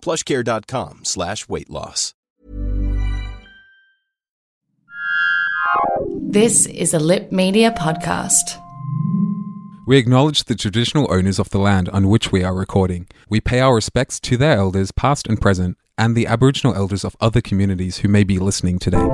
plushcare.com slash weight loss. This is a Lipp Media podcast. We acknowledge the traditional owners of the land on which we are recording. We pay our respects to their elders, past and present, and the Aboriginal elders of other communities who may be listening today.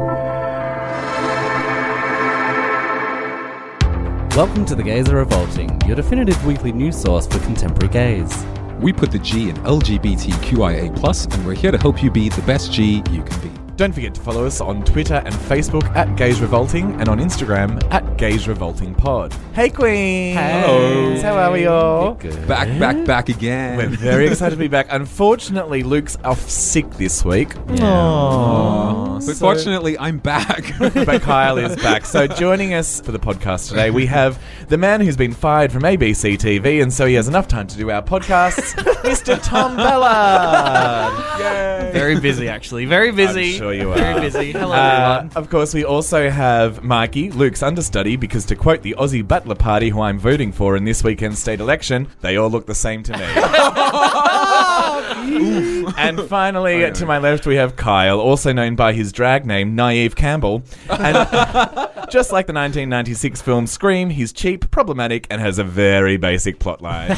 Welcome to The Gays Are Revolting, your definitive weekly news source for contemporary gays. We put the G in LGBTQIA, and we're here to help you be the best G you can be. Don't forget to follow us on Twitter and Facebook at Gays Revolting and on Instagram at Gays Revolting Pod. Hey, Queen! Hello. How are we all? Good. Back, back, back again. We're very excited to be back. Unfortunately, Luke's off sick this week. Aw. Aww. But fortunately, I'm back. but Kyle is back. So joining us for the podcast today, we have the man who's been fired from ABC TV, and so he has enough time to do our podcasts, Mr. Tom Ballard. Yay! Very busy, actually. Very busy. I'm sure you are. Very busy. Hello, Uh, everyone. of course, we also have Mikey, Luke's understudy, because to quote the Aussie Battler Party, who I'm voting for in this weekend's state election, they all look the same to me. and finally, to my left, we have Kyle, also known by his drag name, Naive Campbell. And just like the 1996 film Scream, he's cheap, problematic, and has a very basic plotline.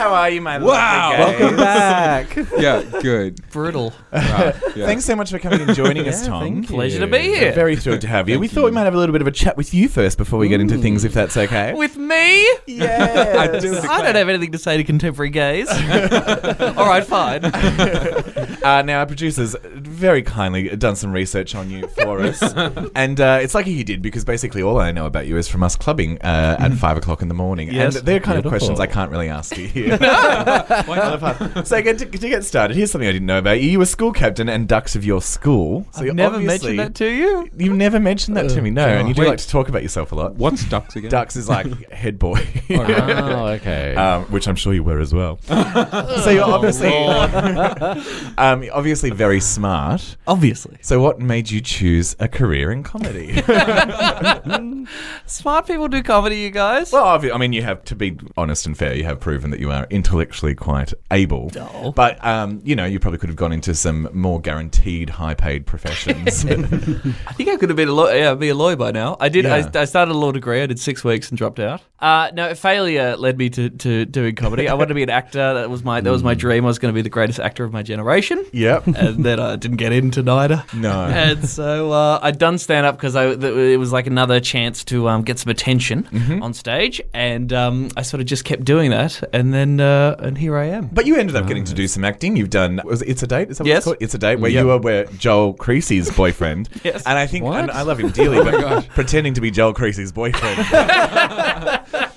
How are you, my Wow. lovely gays? Welcome back. yeah, good. Brutal. Right, yeah. Thanks so much for coming and joining us, Yeah, Tom. thank you. Pleasure to be here. Very thrilled to have you. we Thank thought we might have a little bit of a chat with you first before we get into things, if that's okay. With me? yeah, I do. I don't have anything to say to contemporary gays. All right, fine. Uh, now, our producers very kindly done some research on you for us, and uh, it's lucky he did because basically all I know about you is from us clubbing uh, at five o'clock in the morning, Yes. and they're kind of questions I can't really ask you here. so, again, to, to get started, here's something I didn't know about you. You were school captain and dux of your school. So I've never obviously- mentioned that to you. You've never mentioned that to me, no, and you do Wait. like to talk about yourself a lot. What's dux again? Dux is like head boy. oh, okay. um, which I'm sure you were as well. so you're obviously, um, you're obviously very smart. Obviously. So what made you choose a career in comedy? Smart people do comedy, you guys. well, obvi- I mean, you have to be honest and fair. You have proven that you are intellectually quite able. Oh. But um, you know, you probably could have gone into some more guaranteed high-paid professions. I think I could have been a lawyer, yeah, be a lawyer by now. I did. Yeah. I, I started a law degree. I did six weeks and dropped out. Uh, no, failure led me to, to doing comedy. I wanted to be an actor. That was my that was my dream. I was going to be the greatest actor of my generation. yep. and then I didn't get into neither. No. And so uh, I'd done stand up because it was like another chance to um, get some attention Mm-hmm. on stage, and um, I sort of just kept doing that, and then uh, and here I am. But you ended up getting to do some acting. You've done was it It's a Date? Is that what Yes. it's called? It's a Date, where you were where Joel Creasy's boyfriend. Yes. And I think What? and I love him dearly, oh but pretending to be Joel Creasy's boyfriend.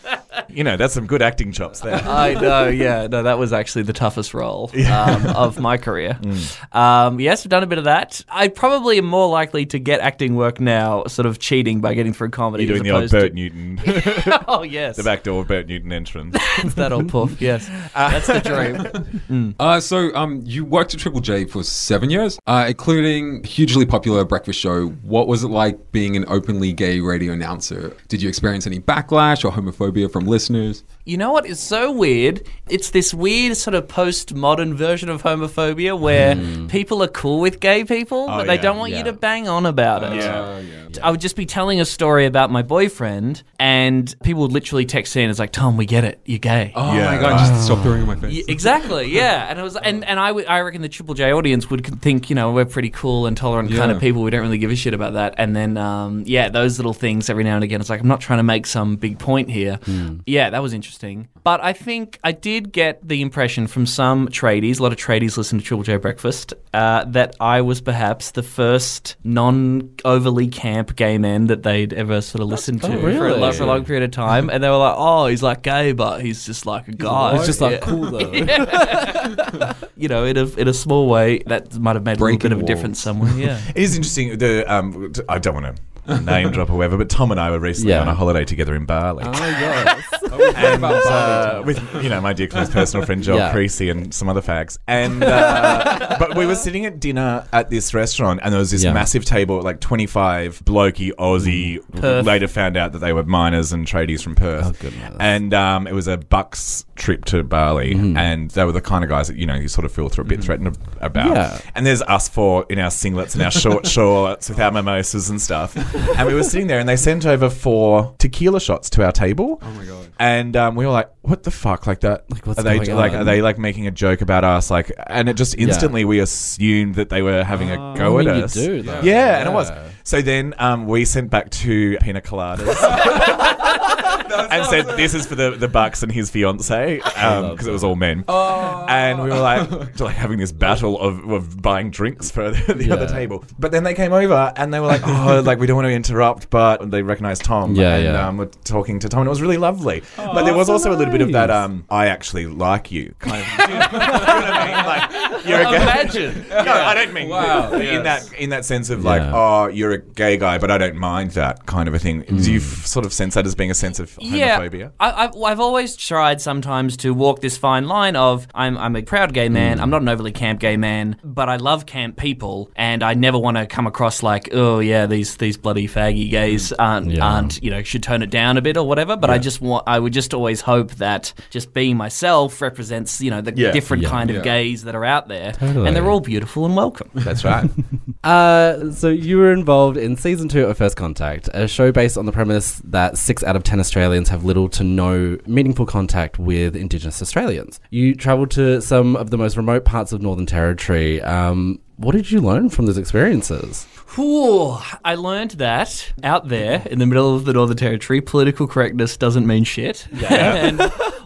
you know, that's some good acting chops there. I know, yeah, no, that was actually the toughest role um, of my career. Mm. Um, yes, I've done a bit of that. I probably am more likely to get acting work now, sort of cheating by getting through comedy. You're doing as the old opposed Bert Newton, oh yes, the back door of Bert Newton entrance. It's that old puff. Yes, that's the dream. Uh, so um, you worked at Triple J for seven years, uh, including hugely popular breakfast show. What was it like being an openly gay radio announcer? Did you experience any backlash or homophobia from listeners? You know what is so weird? It's this weird sort of postmodern version of homophobia where people are cool with gay people, but they yeah, don't want you to bang on about it. Yeah. Yeah. I would just be telling a story about my boyfriend, and people would literally text in. It's like, Tom, we get it. You're gay. Oh Yeah. my god! Just stop throwing in my face. Yeah, exactly. Yeah, and it was, and, and I, reckon the Triple J audience would think, you know, we're pretty cool and tolerant kind of people. We don't really give a shit about that. And then, um, yeah, those little things every now and again. It's like I'm not trying to make some big point here. Yeah, that was interesting. But I think I did get the impression from some tradies, a lot of tradies listen to Triple J Breakfast, uh, that I was perhaps the first non-overly camp gay man that they'd ever sort of listened to oh, for, a, really? lo- for a long period of time. And they were like, "Oh, he's like gay, but he's just like a guy." It's just like Yeah. cool though. you know, in a in a small way, that might have made a little bit of a walls. difference somewhere. Yeah. It is interesting. The um, t- I don't want to name drop or whatever, but Tom and I were recently Yeah. on a holiday together in Bali. Oh yes. and uh, with you know my dear close personal friend Joel Yeah. Creasy and some other fags, and uh, but we were sitting at dinner at this restaurant, and there was this Yeah. massive table, like twenty five blokey Aussie. Perth. Later found out that they were miners and tradies from Perth, Oh, goodness. and um, it was a Bucks trip to Bali, Mm-hmm. and they were the kind of guys that you know you sort of feel a bit threatened about. Yeah. And there's us four in our singlets and our short shorts with our mimosas and stuff. And we were sitting there and they sent over four tequila shots to our table. Oh my god. And um, we were like, what the fuck? Like that Like, what's are they going like on? are they like making a joke about us? Like and it just instantly we assumed that they were having a go I at you us. do, though. Yeah, and it was. So then um, we sent back two pina coladas. and said, "This is for the, the Bucks and his fiance because it was all men." And we were like, like having this battle of, of buying drinks for the, the other table. But then they came over and they were like, "Oh, like we don't want to interrupt," but they recognized Tom. Yeah, and, yeah. Um, we're talking to Tom, and it was really lovely. but there was so also a little bit of that. Um, I actually like you kind of. you know what I mean? Like you're a gay. Imagine. No, I don't mean Wow, in yes. that in that sense of like, Yeah. oh, you're a gay guy, but I don't mind that kind of a thing. Do you mm. f- sort of sense that as being a sense of homophobia? Yeah, I, I've, I've always tried sometimes to walk this fine line of I'm, I'm a proud gay man. Mm. I'm not an overly camp gay man, but I love camp people, and I never want to come across like, oh yeah, these these bloody faggy gays mm. aren't Yeah. aren't you know should tone it down a bit or whatever. But I just want I would just always hope that just being myself represents you know the Yeah. different Yeah. kind of gays that are out there, Totally. and they're all beautiful and welcome. That's right. Uh, so you were involved in season two of First Contact, a show based on the premise that six out of ten Australians have little to no meaningful contact with Indigenous Australians. You travelled to some of the most remote parts of Northern Territory. Um, what did you learn from those experiences? Whew, I learned that out there in the middle of the Northern Territory, political correctness doesn't mean shit. and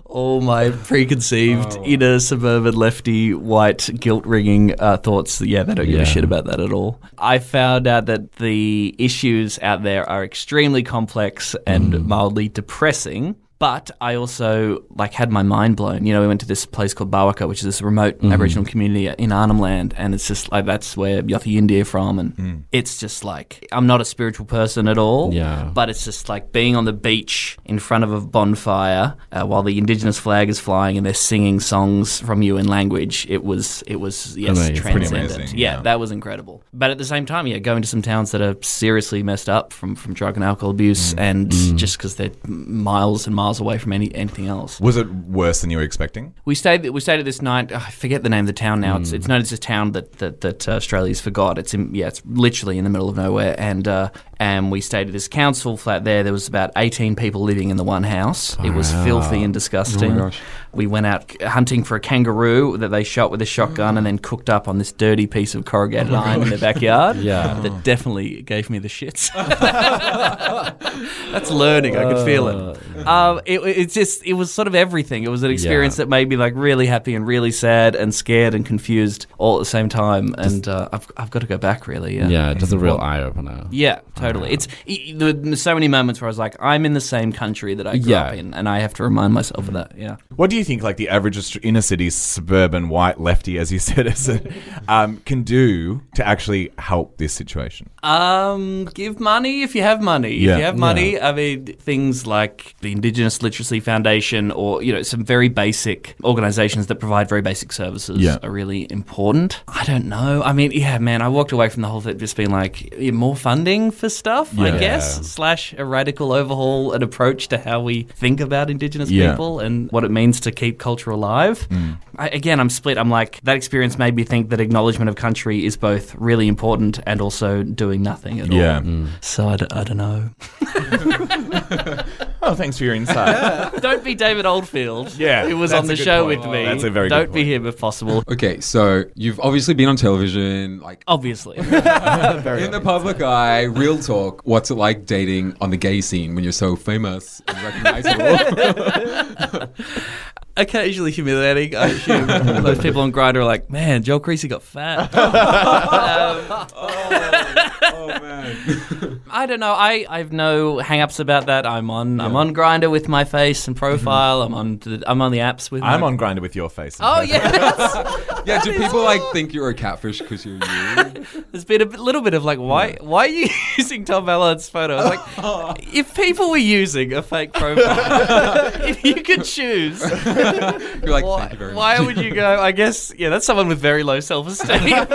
all my preconceived inner suburban lefty white guilt ringing uh, thoughts, yeah, they don't give Yeah. a shit about that at all. I found out that the issues out there are extremely complex and mildly depressing. But I also like had my mind blown. You know, we went to this place called Bawaka, which is this remote mm. Aboriginal community in Arnhem Land, and it's just like that's where Yothu Yindi from, and mm. it's just like I'm not a spiritual person at all. Yeah. But it's just like being on the beach in front of a bonfire uh, while the indigenous flag is flying and they're singing songs from you in language. It was it was yes Amazing. Transcendent. amazing, yeah, yeah. that was incredible. But at the same time, yeah, going to some towns that are seriously messed up from from drug and alcohol abuse, mm. and just because they're miles and miles away from any anything else. Was it worse than you were expecting? We stayed. We stayed at this night. I forget the name of the town now. It's it's known as a town that that, that uh, Australia's forgot. It's in yeah. It's literally in the middle of nowhere. And uh, and we stayed at this council flat there. There was about eighteen people living in the one house. It was filthy and disgusting. gosh. We went out hunting for a kangaroo that they shot with a shotgun and then cooked up on this dirty piece of corrugated iron in the backyard. Yeah. that definitely gave me the shits. That's learning. I could feel it. Um, it. It's just it was sort of everything. It was an experience Yeah. that made me like really happy and really sad and scared and confused all at the same time. And uh, I've I've got to go back really. Yeah. Yeah, just a real eye opener. Yeah, totally. It's i there were so many moments where I was like, I'm in the same country that I grew Yeah. up in, and I have to remind myself of that. Yeah. What do you think, like the average inner city suburban white lefty, as you said, as a, um, can do to actually help this situation? Um, give money if you have money. Yeah. If you have money, I mean, things like the Indigenous Indigenous Literacy Foundation or, you know, some very basic organizations that provide very basic services Yeah. are really important. I don't know. I mean, yeah, man, I walked away from the whole thing just being like, yeah, more funding for stuff, I guess, slash a radical overhaul and approach to how we think about Indigenous Yeah. people and what it means to keep culture alive. Hmm. I, again, I'm split. I'm like, that experience made me think that acknowledgement of country is both really important and also doing nothing at Yeah. all. So I, d- I don't know. Oh, thanks for your insight. Don't be David Oldfield. Yeah, who was that's on a the good show point. with me. That's a very good Don't be point. him if possible. Okay, so you've obviously been on television, like Obviously. in the public eye, real talk. What's it like dating on the gay scene when you're so famous and recognizable? Occasionally humiliating, I assume. Those people on Grindr are like, man, Joel Creasy got fat. Um, oh, oh man. Oh, I don't know. I, I have no hang-ups about that. I'm on I'm on Grindr with my face and mm-hmm. profile. I'm on the, I'm on the apps with. I'm my- on Grindr with your face. Oh yeah. Yeah, do people like think you're a catfish because you're you? There's been a bit- little bit of like, why why are you using Tom Ballard's photo? I was like, if people were using a fake profile, if you could choose, You're like, why, thank you very why much. would you go? I guess yeah, that's someone with very low self-esteem.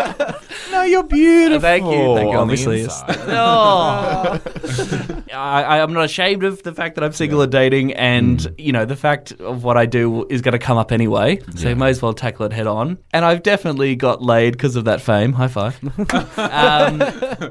no, you're beautiful. Thank you, thank you. on the Obviously, inside. it's- oh. I, I- I'm not ashamed of the fact that I'm single and dating, and Mm. you know the fact of what I do is going to come up anyway. So you may as well tackle it head on. And I've definitely got laid because of that fame. High five. um,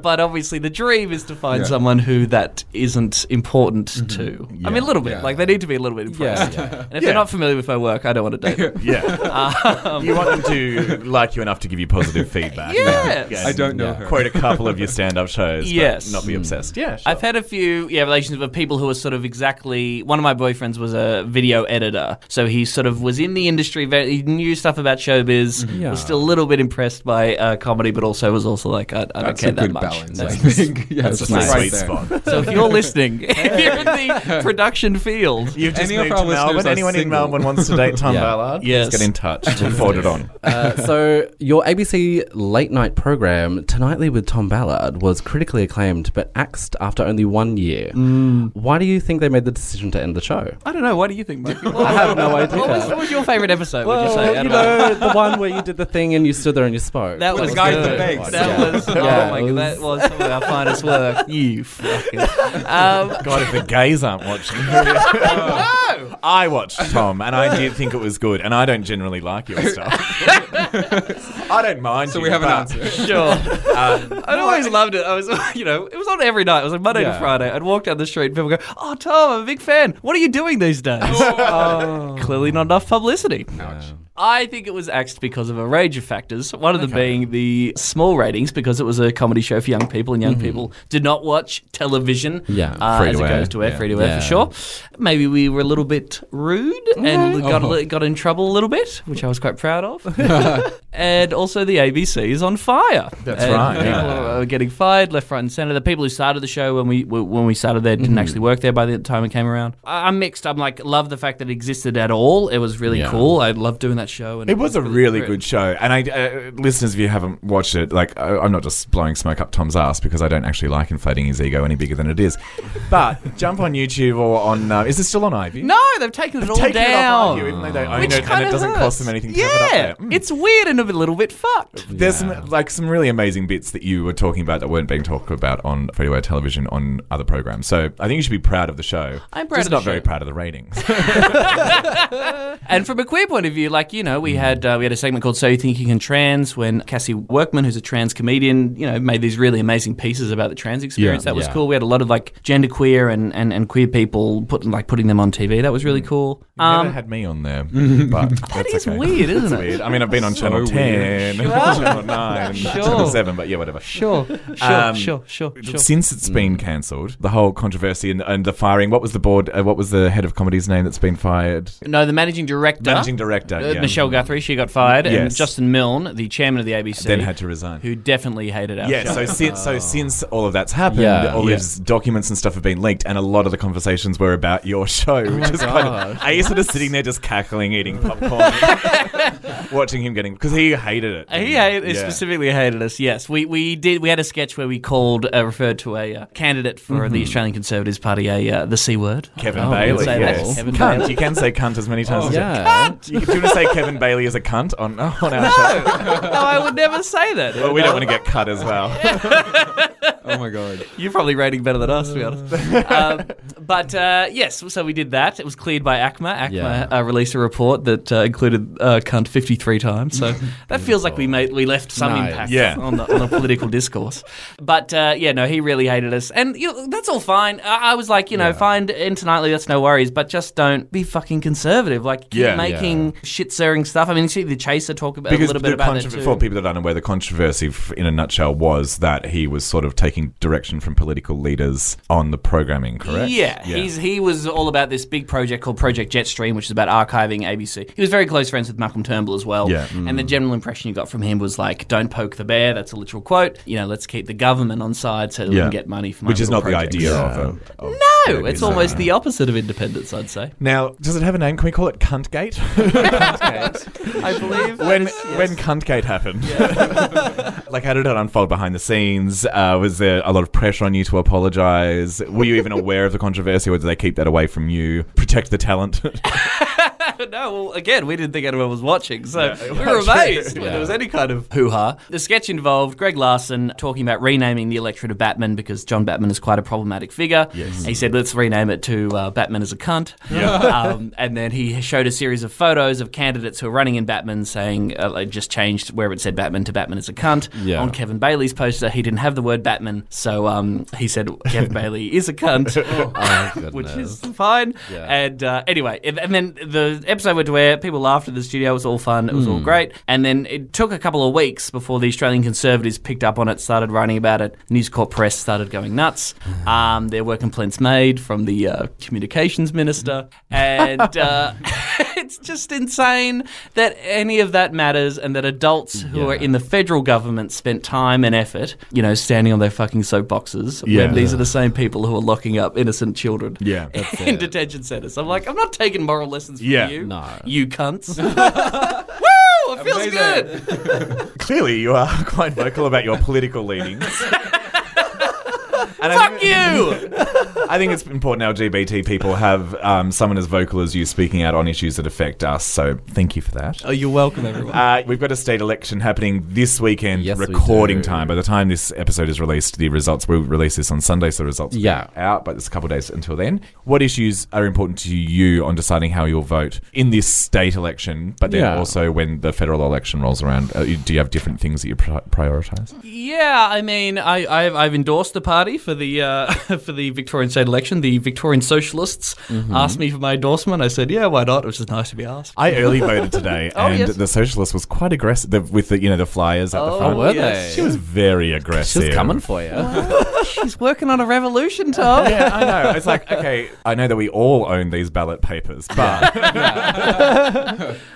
but obviously, the dream is to find Yeah. someone who that isn't important Mm-hmm. to. I mean, a little bit. Yeah. Like they need to be a little bit impressed. Yeah. And if Yeah. they're not familiar with my work, I don't want to date them. Yeah. you want them to like you enough to give you positive feedback. Yes. I don't know Yeah. her. Quote a couple of your stand-up shows. but Yes. Not be obsessed. Yeah. Sure. I've had a few yeah relations with people who were sort of exactly. One of my boyfriends was a video editor, so he sort of was in the industry. Very, he knew stuff about showbiz. Yeah. Was still a little bit impressed by uh, comedy, but also was also like, I, I don't That's care a that good much. balance, I That's- think. Yeah, that's it's nice. right sweet there. spot. so if you're listening, if you're in the production field, You've just Any moved to Melbourne. are Anyone in. Melbourne wants to date Tom Yeah. Ballard? Yes. Please get in touch. We'll forward it on. Uh, so, your ABC late night program, Tonightly with Tom Ballard, was critically acclaimed but axed after only one year. Why do you think they made the decision to end the show? I don't know. What do you think, Mike? I have no idea. What was, what was your favorite episode? would you say? You of know, the one where you did the thing and you stood there and you spoke. That was the guy good. the bags. That Yeah. was oh my god, that was some of our finest work. You fucking. Um, God, if the gays aren't watching. I watched Tom, and I did think it was good, and I don't generally like your stuff. I don't mind. So you, we have an but, answer. Sure. Um, I'd always loved it. I was, you know, it was on every night. It was like Monday to Friday. I'd walk down the street and people go, "Oh, Tom, I'm a big fan. What are you doing these days?" Oh. Clearly not enough publicity. Ouch. I think it was axed because of a range of factors. One of them being the small ratings, because it was a comedy show for young people, and young people did not watch television. Yeah, uh, free as to it air. goes to air, Yeah. free to air Yeah. for sure. Maybe we were a little bit rude and got a got in trouble a little bit, which I was quite proud of. and also the ABC is on fire. That's And right, People yeah. are getting fired left, right, and centre. The people who started the show when we when we started there didn't actually work there by the time it came around. I'm mixed. I'm like love the fact that it existed at all. It was really cool. I loved doing that show. And It was a really good show, and I, uh, listeners, if you haven't watched it, like I, I'm not just blowing smoke up Tom's ass because I don't actually like inflating his ego any bigger than it is. But jump on YouTube or on. Uh, is it still on iview? No, they've taken it all it off down. iview, even though they own Which it, and kinda it doesn't hurts. cost them anything to yeah, have it up there. Mm. it's weird and a little bit fucked. There's some like some really amazing bits that you were talking about that weren't being talked about on free to television on other programs. So I think you should be proud of the show. I'm proud just of the not very show. proud of the ratings. And from a queer point of view, like you know, we had uh, we had a segment called "So You Think You Can Trans" when Cassie Workman, who's a trans comedian, you know, made these really amazing pieces about the trans experience. Yeah. that was Yeah. cool. We had a lot of like genderqueer and, and, and queer people putting like putting them on TV. That was really cool. You never Um, had me on there, but that's okay. weird, isn't it? weird. I mean, I've been on So Channel weird. 10, Channel 9, Sure. Channel 7, but yeah, whatever. Sure, sure, Um, sure, sure, sure. Since it's been cancelled, the whole controversy and, and the firing, what was the board, uh, what was the head of comedy's name that's been fired? No, the managing director. Managing director, Uh, yeah. Michelle Guthrie, she got fired, and Yes. Justin Milne, the chairman of the ABC, Then had to resign. who definitely hated our Yeah, show. so since so since all of that's happened, Yeah. all Yeah. these documents and stuff have been leaked, and a lot of the conversations were about your show, which is kind of. Are you sort of sitting there just cackling, eating popcorn, watching him getting because he hated it. He hated, Yeah. specifically hated us. Yes, we we did. We had a sketch where we called uh, referred to a uh, candidate for the Australian Conservatives Party a uh, the c word. Kevin Oh, Bailey. say that. Yes. Kevin cunt. Bailey. You can say cunt as many times as Yeah. you. Do you want to say Kevin Bailey is a cunt on on our show? no, I would never say that. Well, we don't want to get cut as well. Oh my god. You're probably rating better than us, to be honest. um, but uh, yes, so we did that. It was cleared by ACMA. ACMA Yeah. uh, released a report that uh, included uh, cunt 53 times. So that feels like we made we left some Nice. impact Yeah. on, the, on the political discourse. But uh, yeah, no, he really hated us, and you know that's all fine. I, I was like, you know, fine internally, that's no worries, but just don't be fucking conservative. Like keep Yeah. making shit stirring stuff. I mean, you see the Chaser talk about Because a little bit about contro- it too. for people that aren't aware, the controversy, in a nutshell, was that he was sort of taking direction from political leaders on the programming. Correct? Yeah, he's he was all about this big project called Project Jetstream, which is about archiving ABC. He was very close friends with Malcolm Turnbull as well. Yeah. And the mm. general impression you got from him was like, "Don't poke the bear." That's a literal quote. You know, let's keep the government on side so that we can get money from which is not the idea of. a- of No, of it's a- almost the opposite of independence, I'd say. Now, does it have a name? Can we call it Cuntgate? I believe when when Cuntgate happened, like how did it unfold behind the scenes? Uh, was there a lot of pressure on you to apologise? Were you even aware of the controversy, or did they keep that away from you? Protect the talent. no, well, again, we didn't think anyone was watching, so Yeah, we were amazed true. when there was any kind of hoo ha. The sketch involved Greg Larsen talking about renaming the electorate of Batman because John Batman is quite a problematic figure. Yes. He said, let's rename it to uh, Batman as a cunt. um, and then he showed a series of photos of candidates who are running in Batman saying, uh, like, just changed where it said Batman to Batman as a cunt. Yeah. On Kevin Bailey's poster, he didn't have the word Batman, so um, he said, Kevin Bailey is a cunt. Oh, which is fine. Yeah. And uh, anyway, and then the episode went to air. People laughed at the studio. It was all fun. It was all great. And then it took a couple of weeks before the Australian Conservatives picked up on it, started writing about it. News Corp press started going nuts. Um, there were complaints made from the uh, communications minister, and uh, it's just insane that any of that matters, and that adults who are in the federal government spent time and effort, you know, standing on their fucking soapboxes Yeah. when these are the same people who are locking up innocent children Yeah, in detention centers. I'm like, I'm not taking moral lessons from Yeah. you, No. you cunts. Woo! It feels Amazing. good. Clearly, you are quite vocal about your political leanings. And I Fuck think- you! I think it's important LGBT people have um, someone as vocal as you speaking out on issues that affect us. So thank you for that. Oh, you're welcome, everyone. Uh, we've got a state election happening this weekend, Yes, recording do. time. By the time this episode is released, the results will release this on Sunday, so the results will be Yeah. out, but there's a couple of days until then. What issues are important to you on deciding how you'll vote in this state election, but then Yeah. also when the federal election rolls around? Uh, do you have different things that you pri- prioritize? yeah, I mean, I, I've, I've endorsed the party for the uh, for the Victorian state election. The Victorian Socialists Mm-hmm. asked me for my endorsement. I said, yeah, why not? It was just nice to be asked. I early voted today, Oh, and yes. the socialist was quite aggressive the, with the you know the flyers at the Oh, front. were yes. they? She was very aggressive. She's coming for you. She's working on a revolution, Tom. Yeah, I know. It's like, okay, I know that we all own these ballot papers, but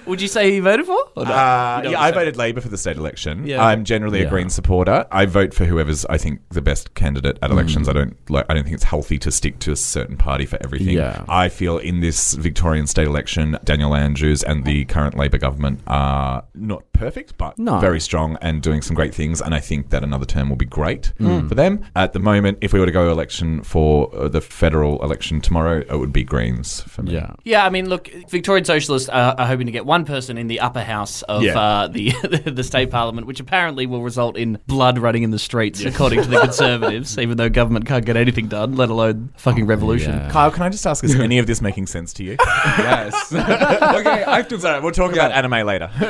Would you say you voted for? Or no? uh, You yeah, I say. voted Labor for the state election. Yeah. I'm generally a Green supporter. I vote for whoever's I think the best candidate at elections. I don't like. I don't think it's healthy to stick to a certain party for everything. Yeah. I feel in this Victorian state election, Daniel Andrews and the current Labor government are not perfect, but No. very strong and doing some great things. And I think that another term will be great for them. At the moment, if we were to go election for uh, the federal election tomorrow, it would be Greens for me. Yeah. Yeah, I mean, look, Victorian Socialists are, are hoping to get one person in the upper house of Yeah. uh, the the state parliament, which apparently will result in blood running in the streets, according to the Conservatives. even though government can't get anything done, let alone fucking revolution. Yeah. Kyle, can I just ask, is any of this making sense to you? Yes. okay, I have to. Sorry, we'll talk about anime later. oh,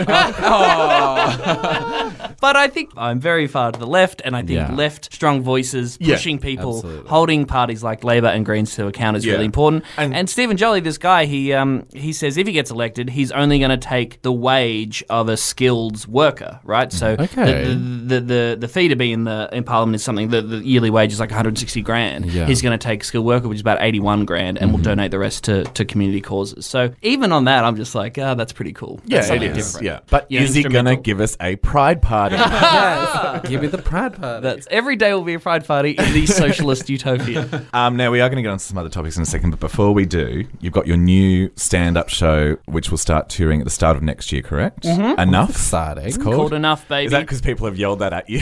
But I think I'm very far to the left, and I think Yeah. left strong voices Yeah, pushing people, absolutely. holding parties like Labor and Greens to account is Yeah. really important. And- And, Stephen Jolly, this guy, he um, he says if he gets elected, he's only going to take the wage of a skilled worker, right? So Okay. the, the, the the fee to be in the in Parliament is something that the yearly wage is like 160 grand. Yeah. He's going to take skilled worker, which is about 81 grand, and will donate the rest to, to community causes. So even on that, I'm just like, ah, that's pretty cool. Yeah, That's it something is. different. Yeah, but Yeah, is he gonna give us a pride party? Give me the pride party. That's every day will be a pride party in the socialist utopia. Um, now we are going to get on to some other topics in a second, but before we do, you've got your new stand-up show, which will start touring at the start of next year, correct? Enough. exciting. It's Called called. enough, baby. Is that because people have yelled that at you?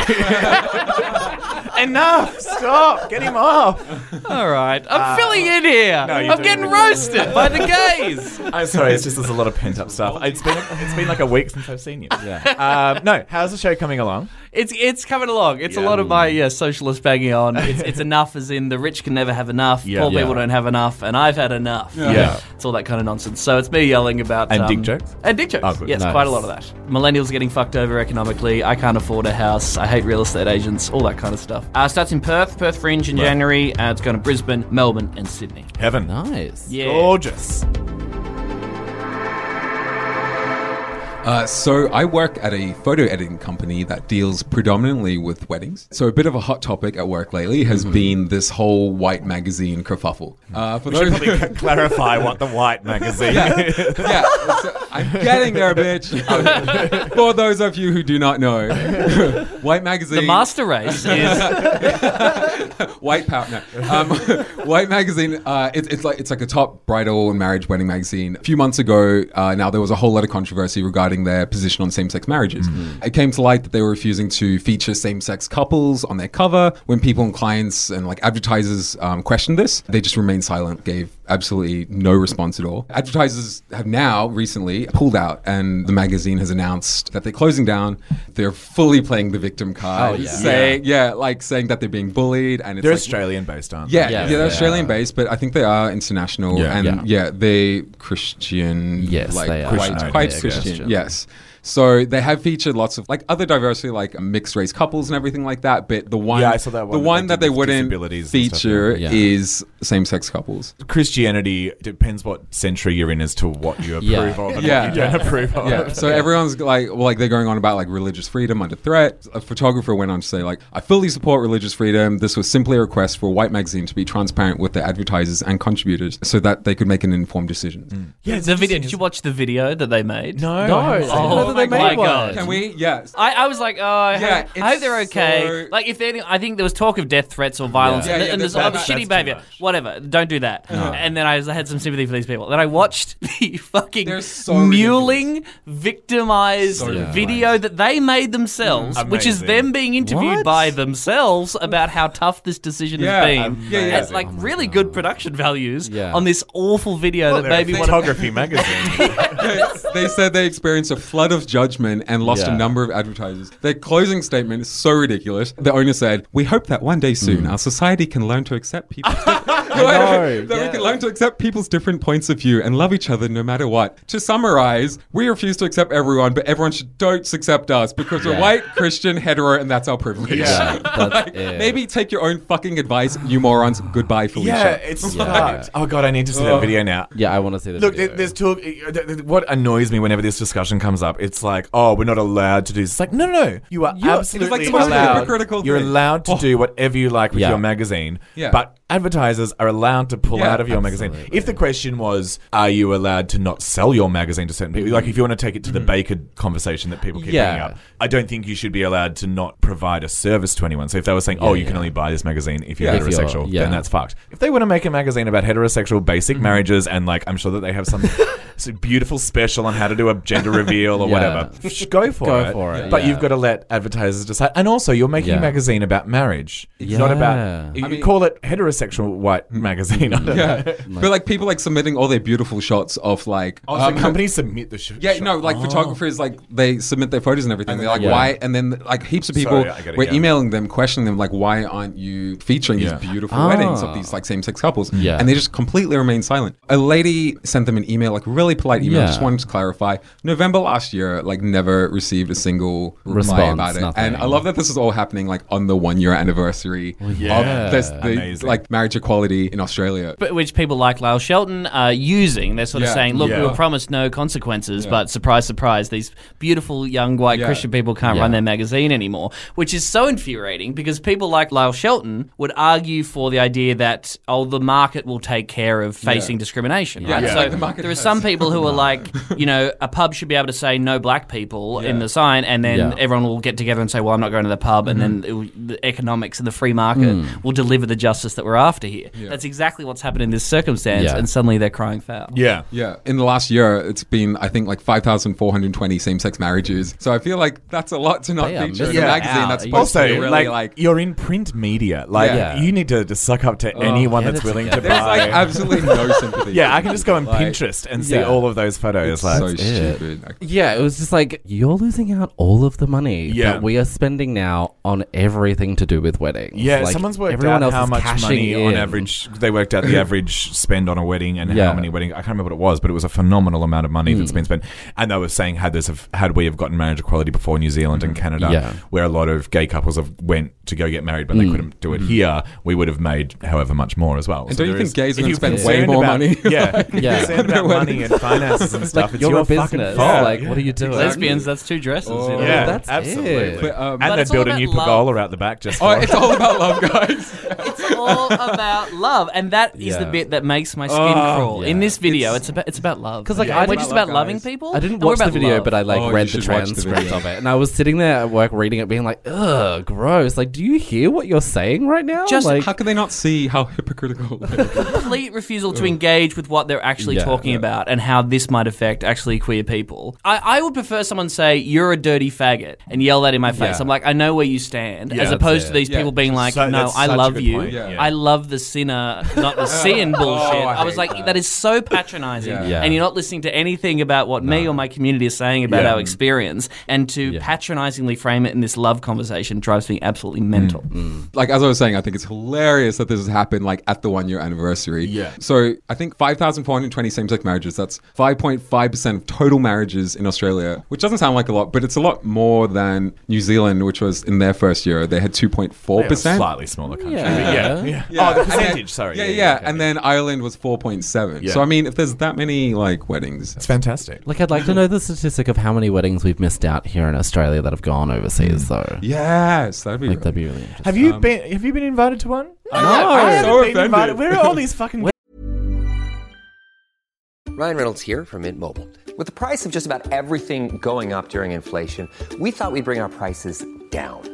Enough! Stop! Get him off! All right, I'm filling in here. no, you're I'm doing getting really roasted by the gays. I'm sorry. It's just there's a lot of pent-up stuff. It's been it's been like a week since I've seen you. Yeah. Um, no. How's the show coming along? It's it's coming along. It's a lot of my yeah, socialist banging on. It's, it's enough, as in the rich can never have enough. Yeah. Poor Yeah. people don't have enough, and I've had enough. Yeah. it's all that kind of nonsense. So it's me yelling about And um, dick jokes? and dick jokes. Oh, good. Yes, Nice. quite a lot of that. Millennials getting fucked over economically. I can't afford a house. I hate real estate agents. All that kind of stuff. Uh, starts in Perth, Perth Fringe in January. Uh, it's going to Brisbane, Melbourne, and Sydney. Heaven. Nice. Yeah. Gorgeous. Uh, so I work at a photo editing company that deals predominantly with weddings. So a bit of a hot topic at work lately has been this whole white magazine kerfuffle. Uh, for We should those, probably c- clarify what the white magazine is. yeah, so I'm getting there, bitch. for those of you who do not know, white magazine. The master race is White Power. No. Um, White Magazine. Uh, it, it's like it's like a top bridal and marriage wedding magazine. A few months ago, uh, now there was a whole lot of controversy regarding their position on same-sex marriages. It came to light that they were refusing to feature same-sex couples on their cover. When people and clients and like advertisers um, questioned this, they just remained silent, gave absolutely no response at all. Advertisers have now recently pulled out, and the magazine has announced that they're closing down. They're fully playing the victim card, Oh, yeah. saying yeah, like saying that they're being bullied, and it's They're like, Australian based, aren't yeah, they? yeah, Yeah. they're Yeah. Australian based, but I think they are international, Yeah. and Yeah. yeah, they Christian, Yes, like they are. quite, quite I guess. Christian, yes. So they have featured lots of like other diversity, like mixed race couples and everything like that. But the one, Yeah, I saw that one the that one they that they wouldn't disabilities stuff, feature yeah. is same sex couples. Christianity depends what century you're in as to what you approve Yeah. of and Yeah. what you don't approve of. Yeah, so everyone's like, well, like they're going on about like religious freedom under threat. A photographer went on to say like, I fully support religious freedom. This was simply a request for white magazine to be transparent with their advertisers and contributors so that they could make an informed decision. Mm. yeah, the video. Did you watch the video that they made? No, No, I haven't I seen didn't it. know that they my made one. God. Can we? Yes. I, I was like, oh, I, Yeah, hope, I hope it's they're okay. so- like, if they're, I think there was talk of death threats or violence, Yeah, and, yeah, and there's that- all that- shitty that's too behavior. much. Whatever, don't do that. Uh-huh. And then I, was, I had some sympathy for these people. Then I watched the fucking They're so mewling, victimized So ridiculous. video that they made themselves, which is Amazing. them being interviewed What? by themselves about how tough this decision Yeah, has been. yeah, yeah. It's like oh really good production values Yeah. on this awful video that they're a made me want to. photography magazine. they said they experienced a flood of judgment and lost Yeah. a number of advertisers. Their closing statement is so ridiculous. The owner said, "We hope that one day soon mm. our society can learn to accept people's know, that we can learn to accept people's different points of view and love each other no matter what." To summarize, we refuse to accept everyone, but everyone should don't accept us because we're Yeah. white, Christian, hetero, and that's our privilege. Yeah, that's Like. Maybe take your own fucking advice, you morons. Goodbye, Felicia. yeah, it's Yeah. Oh god, I need to see that video now. Yeah, I want to see this. Look, video. there's talk. uh, th- th- What annoys me whenever this discussion comes up, it's like, oh, we're not allowed to do this. It's like, no, no, no. You are You're- absolutely like allowed. You're thing. allowed to Oh. do whatever you like with Yeah. your magazine. Yeah. But advertisers are allowed to pull Yeah, out of your magazine. If the question was, are you allowed to not sell your magazine to certain people? Like, if you want to take it to the mm-hmm. baker conversation that people keep Yeah. bringing up, I don't think you should be allowed to not provide a service to anyone. So if they were saying, oh, Yeah, you can yeah. only buy this magazine if you're Yeah. If you're- heterosexual, yeah. then that's fucked. If they want to make a magazine about heterosexual basic mm-hmm. marriages and like I'm sure that they have some s- beautiful special on how to do a gender reveal or Yeah. whatever, sh- go for Go it. for it, But yeah. you've got to let advertisers decide. And also, you're making Yeah. a magazine about marriage. Not Yeah. about you I mean- call it heterosexual white magazine. Yeah, know. but like people like submitting all their beautiful shots of like Oh, so um, companies submit the sh- Yeah, shot. no, like Oh. photographers, like they submit their photos and everything. They're like, Yeah. why? And then like heaps of people Sorry, I get it, were yeah. emailing them, questioning them, like, why aren't you featuring Yeah. these beautiful Ah. weddings of these like same-sex couples? Yeah. and they just completely remain silent. A lady sent them an email, like really polite email, Yeah. just wanted to clarify. November last year, like never received a single reply Response, about it. nothing. And I love that this is all happening like on the one-year anniversary yeah. of this, the, Amazing. like marriage equality in Australia. But which people like Lyle Shelton are using. They're sort of Yeah. saying, look, Yeah. we were promised no consequences, but surprise, surprise, these beautiful young white Yeah. Christian people can't run their magazine anymore, which is so infuriating because people like Lyle Shelton would argue for the idea that, oh, the market will take care of facing discrimination. Yeah, right? yeah. So Like the there are some people who are like, you know, a pub should be able to say no black people in the sign, and then Yeah. everyone will get together and say, well, I'm not going to the pub, and mm-hmm. then it will, the economics and the free market mm. will deliver the justice that we're after here. That's exactly what's happened in this circumstance, Yeah. and suddenly they're crying foul. Yeah. Yeah, in the last year, it's been I think like five thousand four hundred twenty same-sex marriages. So I feel like that's a lot to not They are feature in a magazine out. that's supposed Also, to be really like, like. you're in print media. Like Yeah. you need to just suck up to oh. anyone get that's it willing to together. there's buy. like absolutely no sympathy. yeah, I can just go on Like, Pinterest and see yeah. all of those photos. It's like, so it. stupid. Yeah, it was just like you're losing out all of the money Yeah. that we are spending now on everything to do with weddings. yeah, Like, someone's worked everyone out else how is much cashing money on in. average. They worked out the average spend on a wedding and Yeah. how many weddings. I can't remember what it was, but it was a phenomenal amount of money that's hmm. been spent. And they were saying had this have, had we have gotten marriage equality before New Zealand and hmm. Canada, Yeah. where a lot of gay couples have went to go get married, but they hmm. couldn't do it here, we would have made however much more as well. And don't you there think gays are if gonna you're spend way concerned more about- money? Yeah, if you're Yeah. concerned about money and finances and stuff. Like it's you're your a fucking business. fault. Like, what are you doing? Lesbians, that's two dresses. you oh, know? Yeah, that's absolutely. it. But, um, and But they it's built all a new about pergola out the back just oh, for it's all about love, guys. It's all about love, and that is the Yeah. bit that makes my skin Oh, crawl. In this video, it's, about it's about love. 'Cause, like, Yeah. I we're didn't- just Love, about loving guys. people. I didn't and we're watch the about video, love. but I like Oh, you read the should watch the transcript video. of it, and I was sitting there at work reading it, being like, "Ugh, gross!" Like, do you hear what you're saying right now? Just like, How can they not see how hypocritical? complete refusal to engage with what they're actually Yeah, talking yeah. about and how this might affect actually queer people. I, I would prefer someone say, You're a dirty faggot and yell that in my face. Yeah. I'm like, I know where you stand. Yeah, as that's opposed it. to these Yeah. people being like, So- No, that's I such a love good you. point, yeah. I love the sinner, Uh, not the sin oh, bullshit. Oh, I I was like, that. that is so patronizing. Yeah. Yeah. And you're not listening to anything about what me or my community is saying about Yeah. our experience. And to Yeah. patronizingly frame it in this love conversation drives me absolutely mm. mental. Mm. like as I was saying, I think it's hilarious that this has happened like at the one year anniversary. Yeah. So I think five thousand four hundred twenty same sex marriages. That's five point five percent of total marriages in Australia, which doesn't sound like a lot, but it's a lot more than New Zealand, which was in their first year they had 2.4%. slightly smaller country. Yeah. Yeah, yeah. Oh, the and then- percentage. sorry. Yeah, yeah, and then Ireland was four point seven. Yeah. So I mean, if there's that many like weddings, it's fantastic. like, I'd like to know the statistic of how many weddings we've missed out here in Australia that have gone overseas, hmm. though. yes, that'd be. Like, really- that'd be really interesting. Have you um, been? Have you been invited to one? No, I I'm haven't so been offended. invited. Where are all these fucking? Ryan Reynolds here from Mint Mobile. With the price of just about everything going up during inflation, we thought we'd bring our prices down.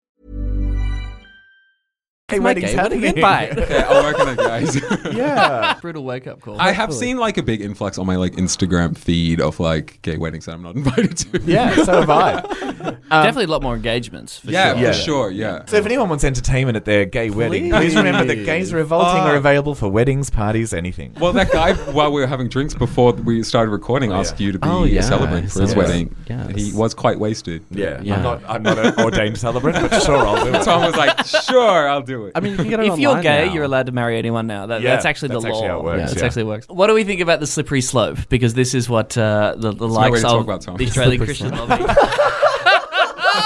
Hey, my weddings gay wedding happening. invite. Yeah, I'll work on it, guys. yeah. Brutal wake up call. I have seen like a big influx on my like Instagram feed of like gay weddings that I'm not invited to. Yeah, so have I. Um, Definitely a lot more engagements. For yeah, sure. Yeah. for sure. Yeah. So if anyone wants entertainment at their gay wedding, please remember that Gays Revolting are uh, available for weddings, parties, anything. Well, that guy, while we were having drinks before we started recording, oh, asked you to be Oh, a celebrant for his yes. wedding. Yes. He was quite wasted. yeah, Yeah. I'm not. I'm not an ordained celebrant, but sure, I'll do it. Tom was like, "Sure, I'll do do it. I mean, you can get it if you're online gay, now. you're allowed to marry anyone now. That, Yeah, that's actually that's the actually law. how it works, Yeah, that's yeah. actually works. What do we think about the slippery slope? Because this is what uh, the, the no way likes to talk of about, Tom. the Australian Christian lobby.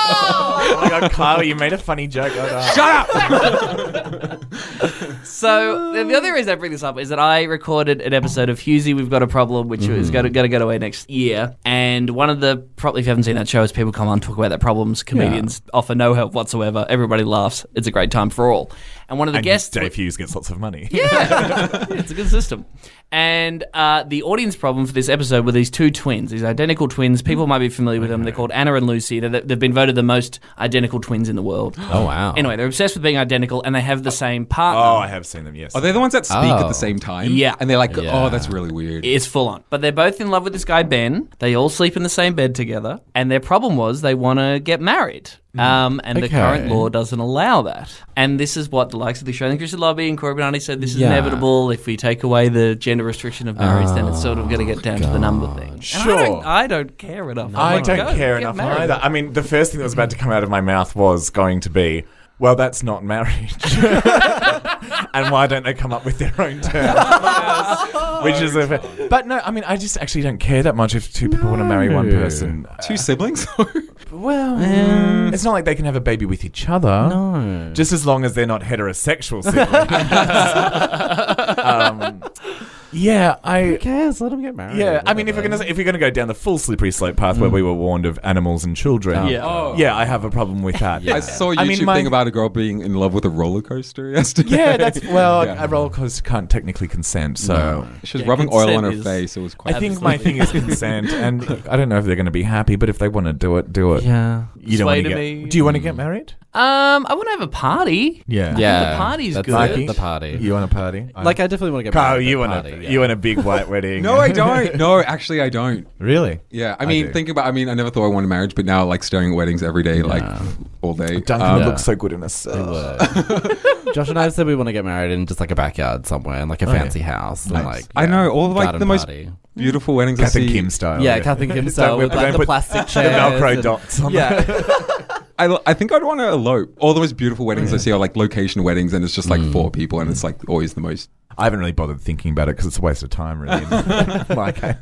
Oh my god, Kyle, you made a funny joke. Shut So the- the other reason I bring this up is that I recorded an episode of Hughesy, We've Got a Problem, which is going to, going to go away next year. And one of the probably if you haven't seen that show, is people come on talk about their problems. Comedians offer no help whatsoever. Everybody laughs. It's a great time for all. And one of the And guests, Dave Hughes gets lots of money. yeah, it's a good system. And uh, the audience problem for this episode were these two twins, these identical twins. People might be familiar with them. They're called Anna and Lucy. They're, they've been voted the most identical twins in the world. Oh wow. Anyway, they're obsessed with being identical, and they have the same partner. Oh, I have seen them. Yes. Are they the ones that speak at Oh. the same time? Yeah. And they're like, Yeah. oh, that's really weird. It's full on. But they're both in love with this guy, Ben. They all sleep in the same bed together. And their problem was they want to get married. Um, and the Okay. current law doesn't allow that. And this is what the likes of the Australian Christian Lobby and Cory Bernardi said this is Yeah. inevitable. If we take away the gender restriction of marriage, then it's sort of going to get down to the number thing. And I Sure. don't, I don't care enough. I'm I like, don't go, care get enough married. either. I mean, the first thing that was about to come out of my mouth was going to be, well, that's not marriage. and why don't they come up with their own term? Which is a, but no, I mean, I just actually don't care that much if two people want to marry one person. Two siblings? Well, it's not like they can have a baby with each other. No. Just as long as they're not heterosexual siblings. um, yeah, I. Who cares? Let them get married. Yeah, I mean, if we're gonna if you're gonna go down the full slippery slope path where hmm. we were warned of animals and children, Yeah. Oh. yeah, I have a problem with that. I saw a YouTube I mean, my- thing about a girl being in love with a roller coaster yesterday. Yeah, that's well, Yeah. a roller coaster can't technically consent, so. She was Yeah, rubbing oil on her is- face. It was quite. I think my thing is consent, and I don't know if they're going to be happy, but if they want to do it, do it. Yeah. You don't want to to get. me. Do you want to get married? Um, I want to have a party. Yeah. Yeah. the party's that's good. it, The party. You want a party? like, I definitely want to get Carl, married. you want party, a yeah. you want a big white wedding? No, I don't. No, actually, I don't. really. Yeah, I I mean, do. think about. I mean, I never thought I wanted marriage, but now, like, staring at weddings every day, like, all day. Duncan Um, looks so good in a suit. Josh and I said we want to get married in just like a backyard somewhere, in like a Oh, yeah. fancy house, and Nice. like I know all of, like garden the most party. Beautiful weddings I Kath and see. Kim style. Yeah, Kath and Kim style Don't with put- like don't the put plastic the. Velcro and- dots. On Yeah. I, I think I'd want to uh, elope. All the most beautiful weddings I see are like location weddings, and it's just like four mm. people, and it's like always the most. I haven't really bothered thinking about it because it's a waste of time, really. In my case.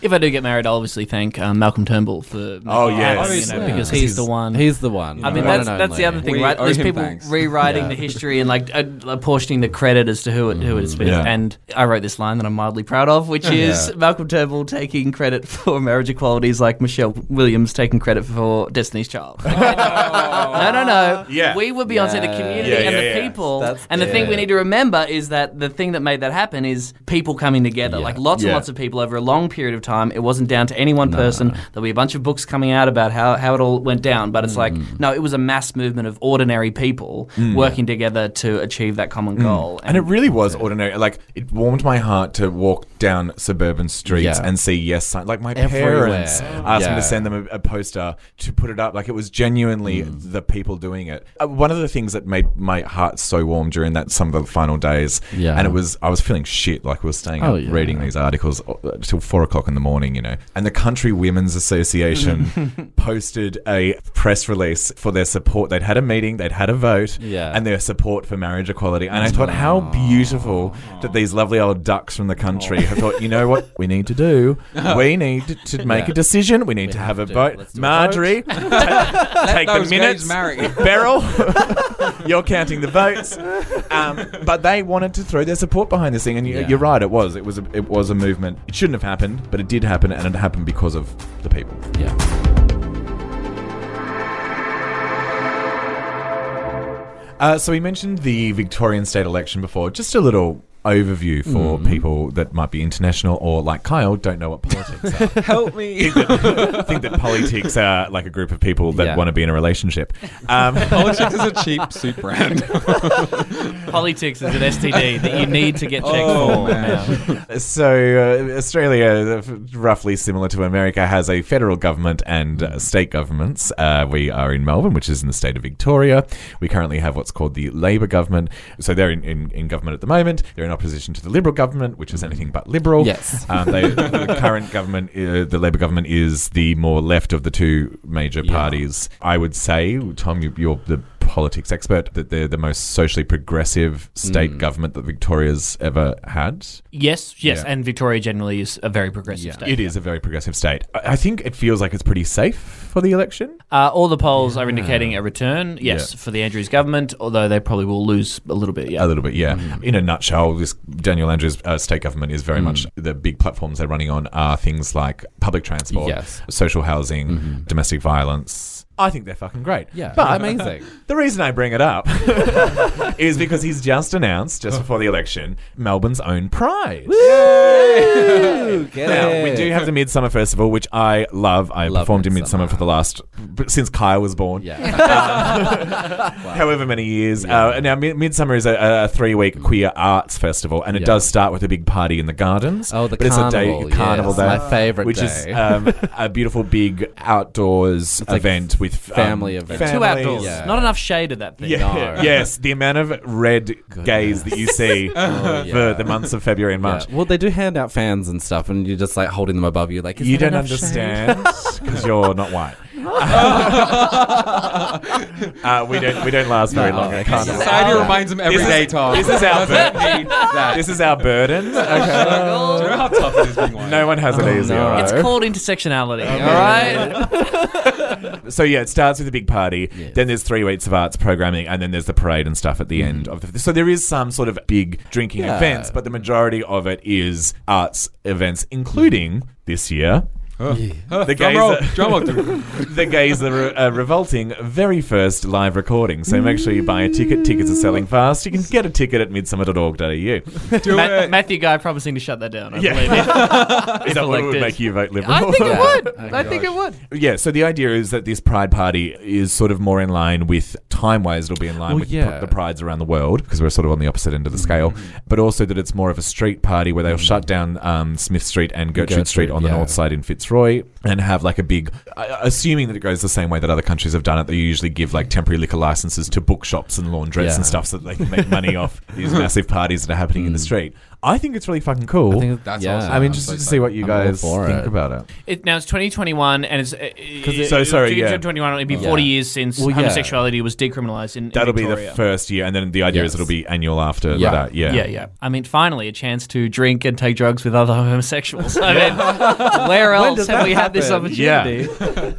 If I do get married, I'll obviously thank um, Malcolm Turnbull for. Oh, making yes. you know, Obviously. because Yeah. he's the one. He's the one. I mean, that's that's the other thing, We right? owe There's him people thanks. rewriting Yeah. the history and like uh, apportioning the credit as to who it who it's been. Yeah. And I wrote this line that I'm mildly proud of, which is Malcolm Turnbull taking credit for marriage equality is like Michelle Williams taking credit for Destiny's Child. no, no, no. Yeah. we were Beyonce, the community, Yeah, and yeah, the yeah. people. That's and the thing we good. need to remember is that the thing that made that happen is people coming together. Yeah. Like lots and lots of people over a long period of time. It wasn't down to any one person. There'll be a bunch of books coming out about how, how it all went down, but it's like, Mm. no, it was a mass movement of ordinary people working together to achieve that common goal. And it really was ordinary. Like it warmed my heart to walk down suburban streets Yeah. and see yes signs. Like my Everywhere. parents asked me to send them a, a poster to put it up. Like it was genuinely Mm. the people doing it. Uh, one of the things that made my heart so warm during that some of the final days, Yeah. And it was I was feeling shit. Like we were staying Oh, up yeah. reading these articles uh, till four o'clock in the morning. You know, and the Country Women's Association posted a press release for their support. They'd had a meeting. They'd had a vote. Yeah. and their support for marriage equality. And I thought, how beautiful that these lovely old ducks from the country have thought, you know what we need to do? We need to make a decision. We need to have, a to. vote. Let's do a Marjorie, ta- take the minutes. gays marry. Beryl, you're counting the votes. Um, but they wanted to throw their support behind this thing, and you, Yeah. you're right. It was. It was. A, it was a movement. It shouldn't have happened, but it did happen, and it happened because of the people. Yeah. Uh, so we mentioned the Victorian state election before. Just a little overview for people that might be international or, like Kyle, don't know what politics are. Help me. think, that, think that politics are like a group of people that Yeah. want to be in a relationship. Um, Politics is a cheap suit brand. Politics is an STD that you need to get checked Oh, for. man. so uh, Australia, roughly similar to America, has a federal government and uh, state governments. Uh, we are in Melbourne, which is in the state of Victoria. We currently have what's called the Labor government. So they're in, in, in government at the moment. They're in opposition to the Liberal government, which is anything but liberal. Yes. Um, they, the current government, uh, the Labor government, is the more left of the two major parties. I would say, Tom, you, you're the politics expert, that they're the most socially progressive state government that Victoria's ever had. Yes, yes, Yeah. and Victoria generally is a very progressive state. It is a very progressive state. I I think it feels like it's pretty safe for the election. Uh, all the polls are indicating a return, yes, Yeah. for the Andrews government, although they probably will lose a little bit. Yeah, A little bit, yeah. In a nutshell, this Daniel Andrews uh, state government is very much the big platforms they're running on are things like public transport, Yes. social housing, domestic violence. I think they're fucking great. Yeah, but amazing. The reason I bring it up is because he's just announced, just before the election, Melbourne's own Pride. Get Now, it. we do have the Midsumma Festival, which I love. I Love performed in Midsumma. Midsumma for the last, since Kyle was born. Yeah. however many years. Uh, now, Mid- Midsumma is a, a three-week queer arts festival, and it Yeah. does start with a big party in the gardens. Oh, the but carnival, It's a day, carnival day, my favourite which day. is um, a beautiful big outdoors event with um, family event. two families. outdoors. Yeah. Not enough shade of that thing. Yeah, No. yes, the amount of red gays that you see Oh, for yeah. the months of February and Yeah. March. Well, they do hand out fans and stuff, and you're just like holding them above you, like is You that don't enough shade? understand because you're not white. uh, we don't. We don't last very No, long. at okay. carnival. Society reminds him every This is- day, Tom. This is our burden. This is our burden. Do you know how tough it is being white? No one has it easy. no. all right? It's called intersectionality. All right. So yeah, it starts with a big party. Then there's three weeks of arts programming, and then there's the parade and stuff at the end of the. So there is some sort of big drinking Yeah. events, but the majority of it is arts events, including this year. The Drum gays, roll, are, drum roll. the gays are uh, revolting. Very first live recording. So make sure you buy a ticket. Tickets are selling fast. You can get a ticket at midsumma.org.au. Do Ma- it. Matthew Guy promising to shut that down. I Yeah. believe it. Is that what would make you vote Liberal? I think it Yeah. would. Oh, I think it would. Yeah, so the idea is that this Pride Party is sort of more in line with time wise, it'll be in line Well, with yeah. the Prides around the world because we're sort of on the opposite end of the scale, Mm-hmm. but also that it's more of a street party where they'll shut down um, Smith Street and Gertrude, Gertrude, Street on the yeah. north side in Fitzroy Fitzroy and have like a big, uh, assuming that it goes the same way that other countries have done it, they usually give like temporary liquor licenses to bookshops and laundrettes Yeah. and stuff so that they can make money off these massive parties that are happening in the street. I think it's really fucking cool. Mm. I think That's yeah. awesome. I'm I'm interested so to see what you I'm all guys for think it. about it. It, now it's 2021, and it's uh, So sorry, yeah. 2021. It'll be Yeah. 40 years since Well, yeah. homosexuality was decriminalized in, in That'll be the first year, and then the idea is it'll be annual after Yeah. that. Yeah, Yeah, yeah. I mean, finally, a chance to drink and take drugs with other homosexuals. I mean, where else have we had this happen? opportunity?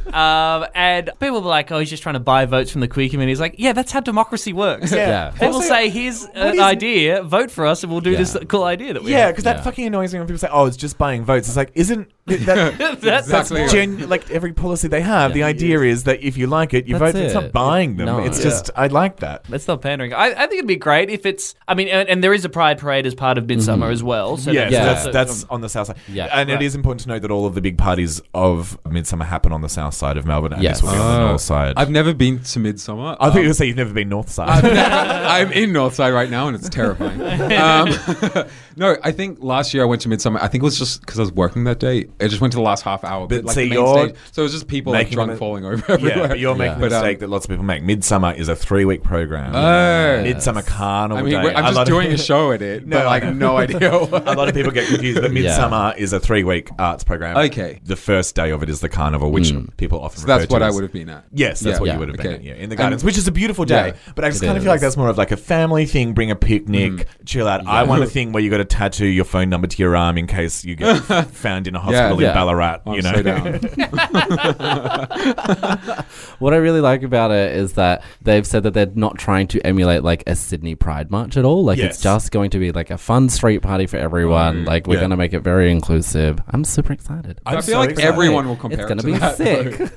um, and people were like, "Oh, he's just trying to buy votes from the queer community." He's like, "Yeah, that's how democracy works." Yeah. People Also, say, "Here's an is- idea. Vote for us, and we'll do Yeah. this cool idea that we Yeah, because that Yeah. fucking annoys me when people say, "Oh, it's just buying votes." It's like, isn't that, That's Exactly. that's gen- like every policy they have? The idea is that if you like it, you That's vote. It's not buying them. No. It's Yeah. just I like that. That's not pandering. I, I think it'd be great if it's. I mean, and, and there is a pride parade as part of Midsumma as well. So yeah, that's, so that's that's on the south side. Yeah. and Right. it is important to note that all of the big parties of Midsumma happen on the south side of Melbourne, and Yes. this will be on the Oh. north side. I've never been to Midsumma. I think Um, you would say you've never been north side. I'm in Northside right now, and it's terrifying. Um, no, I think last year I went to Midsumma. I think it was just because I was working that day. I just went to the last half hour, But like see, the main you're stage. So it was just people like making drunk a- falling over everywhere. Yeah, but you're making Yeah. the But, um, mistake that lots of people make. Midsumma is a three week program. Oh. Midsumma Carnival I mean, Day. we're- I'm A just of- doing a show at it, No, but like I- no idea. What. A lot of people get confused, but Yeah. Midsumma is a three week arts program. Okay. The first day of it is the carnival, which people often So that's refer to what I would have been at. Yes, that's Yeah. what Yeah. you would have been Okay. at, yeah, in the And- gardens, which is a beautiful day. But I just kind of feel like that's more of like a family thing. Bring a picnic, Mm. chill out. I want a thing where you got to tattoo your phone number to your arm in case you get found in a hospital Yeah. in Ballarat. I'm you know, so down. What I really like about it is that they've said that they're not trying to emulate like a Sydney Pride March at all. Like Yes. it's just going to be like a fun street party for everyone. Mm, like we're yeah. going to make it very inclusive. I'm super excited. I'm I feel so like excited. everyone will compare it's going it to to be that.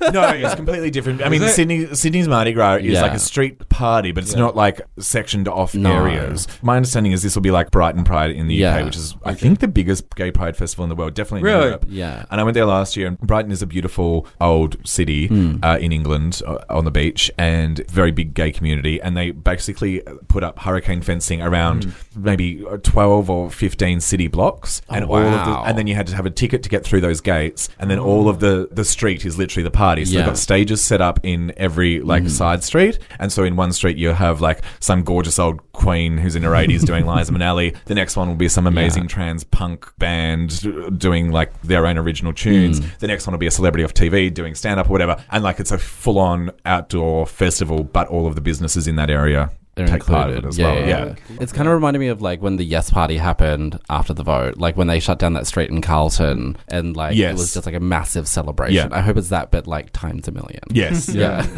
sick. no, it's completely different. I mean, it? Sydney Sydney's Mardi Gras is Yeah. like a street party, but it's not like sectioned off No. areas. My understanding is this will be like Brighton Pride in the Yeah. UK, which is I think the biggest gay pride festival in the world, definitely in Really? Europe. Yeah. And I went there last year, and Brighton is a beautiful old city Hmm. uh, in England uh, on the beach, and very big gay community. And they basically put up hurricane fencing around Hmm. maybe uh, twelve or fifteen city blocks, and all of the, Oh, and then you had to have a ticket to get through those gates, and then all of the the street is literally the party. So Yeah. they've got stages set up in every like side street, and so in one street you have like some gorgeous old queen who's in her eighties doing Liza Minnelli. The next one will be some amazing Yeah. trans punk band doing like their own original tunes. Mm. The next one will be a celebrity off TV doing stand up or whatever. And like it's a full on outdoor festival, but all of the businesses in that area They're take part in it as yeah, well. yeah, yeah. It's kind of reminding me of like when the Yes Party happened after the vote, like when they shut down that street in Carlton, and like Yes. it was just like a massive celebration. Yeah. I hope it's that, but like times a million. Yes. Yeah.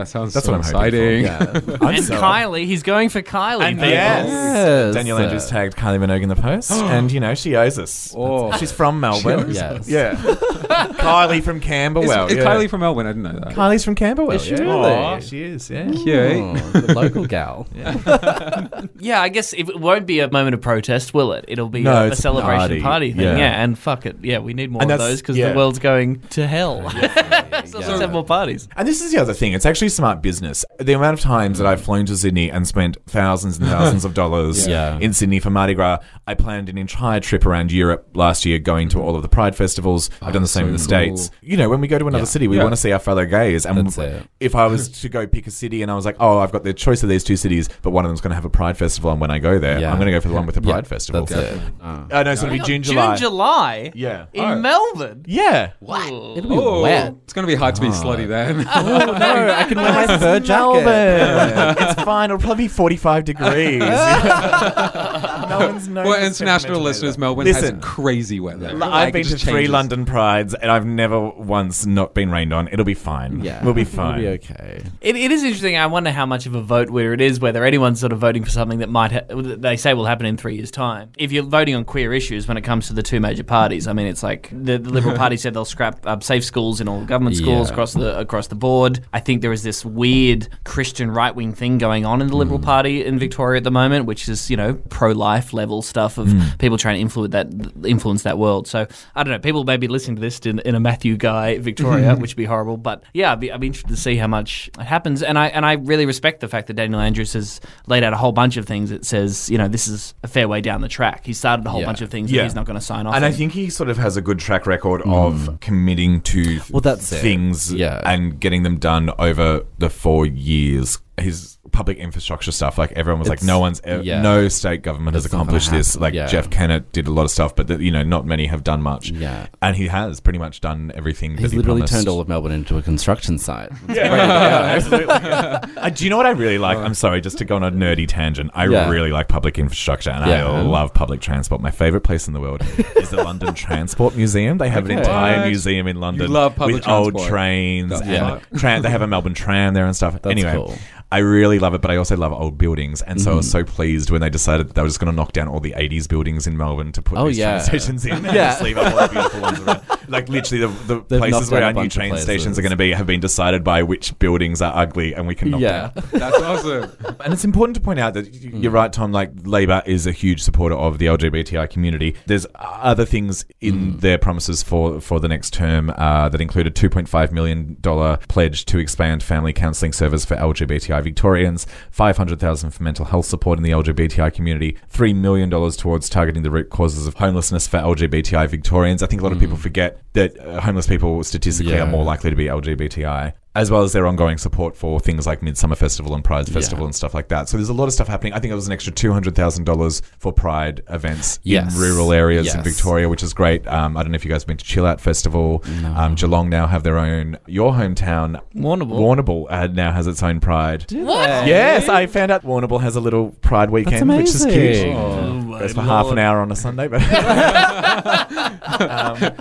That sounds That's so what I'm hoping exciting. for. I'm and so- Kylie, he's going for Kylie. And people. yes, Yes. Daniel Andrews tagged Kylie Minogue in the post, and you know she owes us. Oh. She's from Melbourne. Yes. Yeah, Kylie from Is, Camberwell. is yeah. Kylie from Melbourne? I didn't know that. Kylie's from Camberwell. Is she yeah. really? Aw, she is. Yeah. Cute. Oh, the local gal. Yeah, I guess if it won't be a moment of protest, will it? It'll be No, a, a it's a celebration party. party, thing. Yeah. Yeah. and fuck it. Yeah, we need more And of that's- those because yeah. the world's going to hell. so let's have more parties. And this is the other thing. It's actually smart business. The amount of times that I've flown to Sydney and spent thousands and thousands of dollars Yeah. in Sydney for Mardi Gras. I planned an entire trip around Europe last year, going to all of the Pride festivals. I've done the same so in the cool. States. You know, when we go to another Yeah. city, we Yeah. want to see our fellow gays. And That's it. if I was to go pick a city and I was like, oh, I've got the choice of these two cities, but one of them's going to have a Pride festival, and when I go there, Yeah. I'm going to go for the one with the Yeah, Pride festival. That's it. Uh, I know, so it'll be June, June, July. July. Yeah. In Oh. Melbourne. Yeah. it'll be Oh, wet. it's going to be hard to be slutty then. Oh no, I can wear my fur jacket. It's fine. It'll probably be 45 degrees. Melbourne's known well, international listeners. Melbourne Listen, has crazy weather. I've Like, been it to just three changes. London prides and I've never once not been rained on. It'll be fine. Yeah, We'll be fine. It'll be okay. It, it is interesting. I wonder how much of a vote winner it is, whether anyone's sort of voting for something that might ha- they say will happen in three years' time. If you're voting on queer issues when it comes to the two major parties, I mean, it's like the, the Liberal Party said they'll scrap um, safe schools in all government schools Yeah. across the across the board. I think there is this weird Christian right wing thing going on in the Liberal Party in Victoria at the moment, which is you know pro life level stuff of people trying to influence that influence that world. So I don't know. People may be listening to this in, in a Matthew Guy Victoria, which would be horrible. But yeah, I'd be, I'd be interested to see how much it happens. And I and I really respect the fact that Daniel Andrews has laid out a whole bunch of things that says you know this is a fair way down the track. He started a whole Yeah. bunch of things Yeah. that he's not going to sign off. And on. I think he sort of has a good track record hmm. of committing to Well, that's things Yeah. and getting them done over the four years. His public infrastructure stuff, like everyone was like, It's- no one's, e- yeah. no state government has It's not gonna accomplished this. happen. Like Yeah. Jeff Kennett did a lot of stuff, but the, you know, not many have done much. Yeah. and he has pretty much done everything. He's that he literally promised. turned all of Melbourne into a construction site. yeah, absolutely. Uh, do you know what I really like? I'm sorry, just to go on a nerdy tangent. I Yeah. really like public infrastructure and Yeah. I love public transport. My favorite place in the world is the London Transport Museum. They have an Okay. entire What? museum in London love public with old transport. trains. The and tram, they have a Melbourne tram there and stuff. That's anyway, cool. I really love it, but I also love old buildings. And so I was Mm-hmm. so pleased when they decided that they were just going to knock down all the 80s buildings in Melbourne to put Oh, these yeah. train stations in and Yeah. just leave up all the beautiful ones around. Like literally the, the They've places where down a our new bunch of train stations places. are going to be have been decided by which buildings are ugly and we can knock Yeah. down. That's awesome. And it's important to point out that y- Mm. you're right, Tom. Like Labor is a huge supporter of the LGBTI community. There's other things in Mm. their promises for for the next term uh, that a 2.5 million dollar pledge to expand family counselling service for LGBTI Victorians, 500,000 for mental health support in the LGBTI community, three million dollars towards targeting the root causes of homelessness for LGBTI Victorians. I think a lot of people forget that uh, homeless people statistically Mm. Yeah. are more likely to be LGBTI. As well as their ongoing support for things like Midsumma Festival and Pride Festival Yeah. and stuff like that. So there's a lot of stuff happening. I think it was an extra two hundred thousand dollars for Pride events Yes. in rural areas in Victoria, which is great. Um, I don't know if you guys have been to Chill Out Festival. Um, Geelong now have their own. Your hometown, Warrnambool. Warrnambool, uh, now has its own Pride. What? Yes, I found out Warrnambool has a little Pride weekend, which is cute. amazing. Oh, Goes for my half an hour on a Sunday, but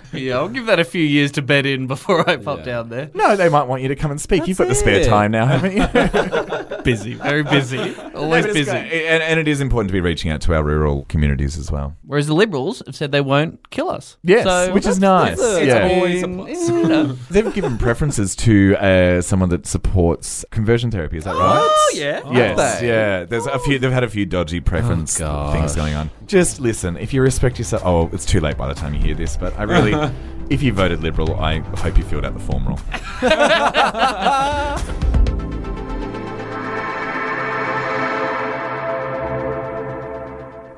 Yeah, I'll give that a few years to bed in before I pop down there. no, they might want you to come and speak. You've got the spare it. time now, haven't you? Busy, very busy, always No, busy. And, and it is important to be reaching out to our rural communities as well. Whereas the Liberals have said they won't kill us. Yes, so which is nice. That's a- yeah. Always a plus. you know. They've given preferences to uh, someone that supports conversion therapy. Is that right? Oh yeah. Yes, they? yeah. There's a few. They've had a few dodgy preference Oh, things going on. Just listen. If you respect yourself, oh, it's too late by the time you hear this. But I really, if you voted Liberal, I hope you filled out the form wrong.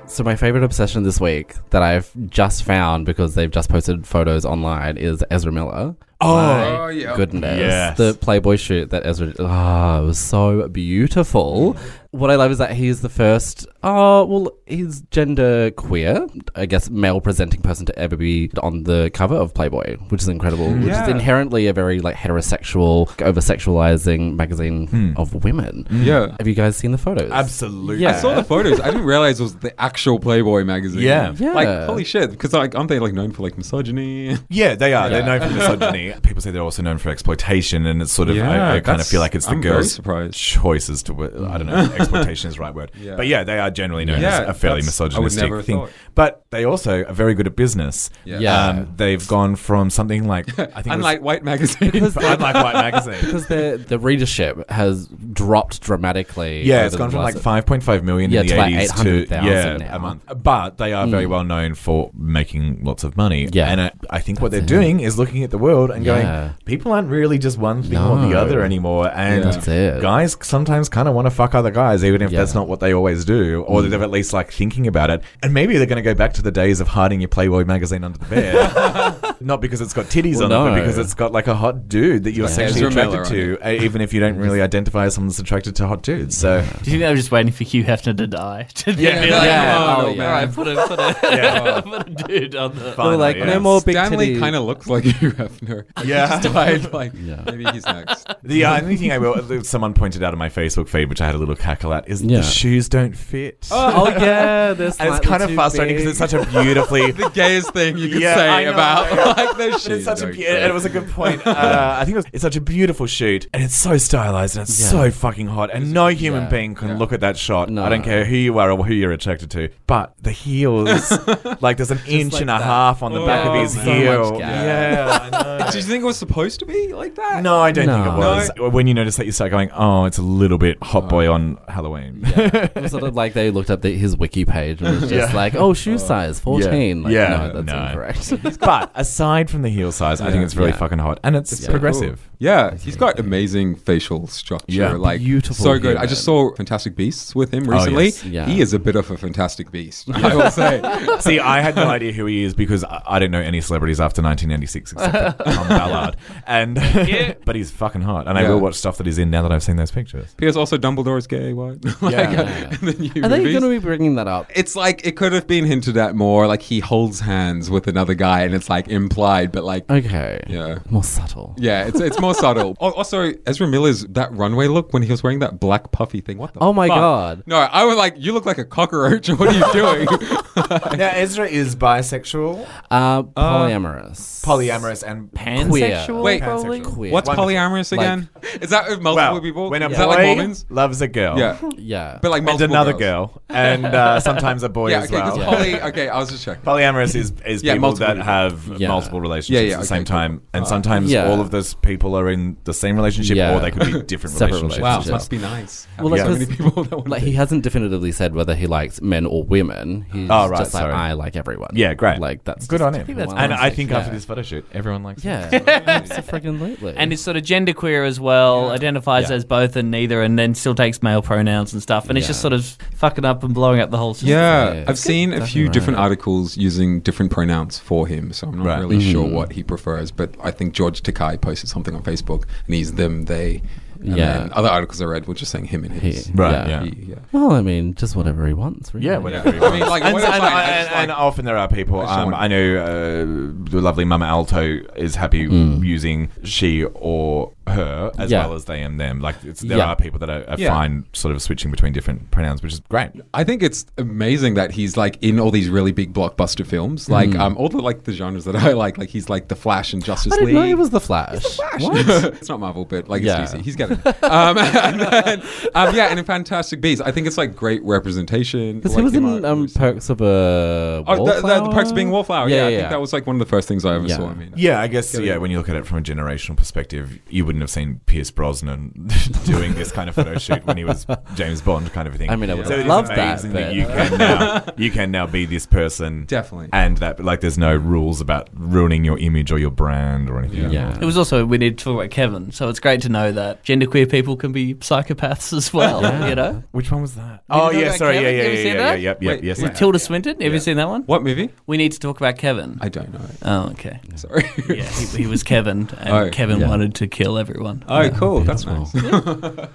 So my favorite obsession this week that I've just found because they've just posted photos online is Ezra Miller. Oh, My Oh, yeah. goodness. Yes. The Playboy shoot that Ezra oh, it was so beautiful. What I love is that he is the first oh well, he's gender queer, I guess male presenting person to ever be on the cover of Playboy, which is incredible. Which is inherently a very like heterosexual, over sexualizing magazine hmm. of women. Hmm. Yeah. Have you guys seen the photos? absolutely. Yeah. I saw the photos. I didn't realize it was the actual Playboy magazine. Yeah. Yeah. Like, holy shit. Because, like, aren't they, like, known for, like, misogyny? Yeah, they are. They're known for misogyny. People say they're also known for exploitation, and it's sort of. Yeah, I, I kind of feel like it's the I'm girls' surprised. choices to. I don't know. exploitation is the right word. Yeah. But yeah, they are generally known Yeah, as a fairly that's- I would misogynistic thing. thought. But they also are very good at business. Yeah. Yeah. Um, they've gone from something like I think it was- Unlike White Magazine. unlike White Magazine. because the the readership has dropped dramatically. Yeah, over it's the gone from like 5.5 million Yeah, in the to like 80s to yeah, now. a month. But they are very Mm. well known for making lots of money. Yeah. And I, I think what they're it. doing is looking at the world and Yeah. going, people aren't really just one thing or the other anymore. And That's guys sometimes kind of want to fuck other guys, even if Yeah. that's not what they always do, or Mm. they're at least like thinking about it. And maybe they're going to go back to the days of hiding your Playboy magazine under the bed. not because it's got titties Well, on it, but because it's got like a hot dude that you're Yeah. sexually attracted to, uh, even if you don't really identify as someone that's attracted to hot dudes. So. Do you think they were just waiting for Hugh Hefner to die? To Yeah. be like, Yeah. oh, Oh, all yeah. right, put a, put a, Yeah. put a dude on the. They Finally, like, yeah. no more big Stanley kind of looks like Hugh Hefner. Yeah. He died, like, Yeah. maybe he's next. The only thing I will, someone pointed out on my Facebook feed, which I had a little cackle at, is Yeah. the shoes don't fit. Oh yeah, and it's kind of frustrating because it's such a beautifully. The gayest thing you could Yeah, say about, yeah. Like, those It's such a be- fit. it was a good point. Uh, I think it was, it's such a beautiful shoot, and it's so stylized, and it's Yeah. so fucking hot, and no human Yeah. being can Yeah. look at that shot. No. I don't care who you are or who you're attracted to, but the heels, like there's an inch like and a that. half on the back of Oh, his so much heel. gap. Yeah, I know. Did you think it was supposed to be like that? No, I don't think it No. was. When you notice that, you start going, "Oh, it's a little bit hot boy on Halloween." It was sort of like they looked up the, his wiki page and was just Yeah. like, oh, shoe size fourteen. Like, Yeah, no, that's no. incorrect. but aside from the heel size, I think it's really Yeah. fucking hot, and it's It's so progressive. Yeah, he's got amazing facial structure. Yeah. like Beautiful so good. I just saw Fantastic Beasts with him Oh, recently. yes. Yeah. He is a bit of a fantastic beast. I will say. See, I had no idea who he is because I, I don't know any celebrities after 1996 except for Tom Ballard, and but he's fucking hot, and I Yeah. will watch stuff that he's in now that I've seen those pictures. P.S. Also, Dumbledore's gay. What? like, Yeah. Uh, in the new Are they movies. going to be bringing that up? It's like it could have been hinted at more. Like he holds hands with another guy, and it's like implied, but like Okay. yeah. More subtle. Yeah, it's it's more subtle. Al- Also, Ezra Miller's that runway look when he was wearing that black puffy thing. What the? Oh my fuck? God. No, I was like, you look like a cockroach. What are you doing? now Ezra is bisexual, Uh, polyamorous. polyamorous, and Pansexual, Wait. probably? Queer. What's Wonderful. polyamorous Like- again? is that with multiple well, people? when a is boy that like Mormons? loves a girl, Yeah, Yeah. but like and multiple another girls. girl, and uh, sometimes a boy Yeah, as okay, well. because poly. Okay, I was just checking. Polyamorous is, is Yeah, people multiple that people. have Yeah. Multiple relationships Yeah, yeah, at the okay, same cool. time, and Uh, sometimes Yeah. all of those people are in the same relationship, Yeah. or they could be different Separate relationships. Wow, as it well. must be nice. Well, Having like, so many 'cause, people that want like he hasn't definitively said whether he likes men or women. He's Oh, right, just like sorry. I like everyone. Yeah, great. Like that's Good just- on him. think that's and I think yeah. after this photo shoot, everyone likes Yeah, it. absolutely. And is sort of genderqueer as well, identifies Yeah. as both and neither, and then still takes male pronouns and stuff. And it's just Yeah. sort of fucking up and blowing up the whole system. Yeah, Yeah. I've seen a few different articles using different pronouns for him, so I'm not Right. Really sure Mhm. what he prefers. But I think George Takei posted something on Facebook, and he's them, they. And Yeah. then other articles I read were just saying him and his. He- Right, yeah. yeah. He- yeah. Well, I mean, just whatever he wants. Really. Yeah, whatever. Yeah. you I mean, like, and, what and, like, I and- just and often there are people. I Um, I know uh, the lovely Mama Alto is happy Mm. using she or her as Yeah. well as they and them. Like it's, there Yeah. are people that are, are Yeah. fine, sort of switching between different pronouns, which is great. I think it's amazing that he's like in all these really big blockbuster films, like Mm. um, all the like the genres that I like. Like he's like the Flash and Justice I didn't League. know he was the Flash. What? it's not Marvel, but like Yeah. it's DC. He's getting it. Um, and then, um, yeah, and in Fantastic Beasts, I think it's like great representation. Because for, he was in out- um, Perks of a Oh, the, the, the Wallflower? perks of being Wallflower. Yeah, Yeah, I think that was like one of the first things I ever Yeah. saw. I mean, Yeah, I guess yeah. When you look at it from a generational perspective, you wouldn't have seen Pierce Brosnan doing this kind of photo shoot when he was James Bond kind of thing. I mean, I would so have it is loved that, amazing but- you can now you can now be this person Definitely. and that like there's no rules about ruining your image or your brand or anything. Yeah. It was also we need to talk about Kevin, so it's great to know that genderqueer people can be psychopaths as well. You know, Which one was that? Oh yeah, sorry, Kevin? yeah, You yeah, ever yeah, seen yeah, yeah, yeah, Wait, yes. yeah. with Tilda Swinton. Have you seen that one? What movie? We need to talk about Kevin. I don't know. oh, okay. Sorry. Yeah, he, he was Kevin, and Oh, Kevin yeah. wanted to kill everyone. Oh, cool. That's Beautiful. nice.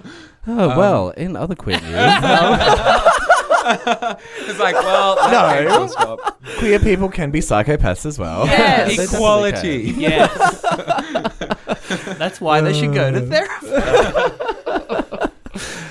Oh, Um, well, in other queer news, it's like, well, No. no. Queer people can be psychopaths as well. Yes. Equality. Yes. That's why they should go to therapy.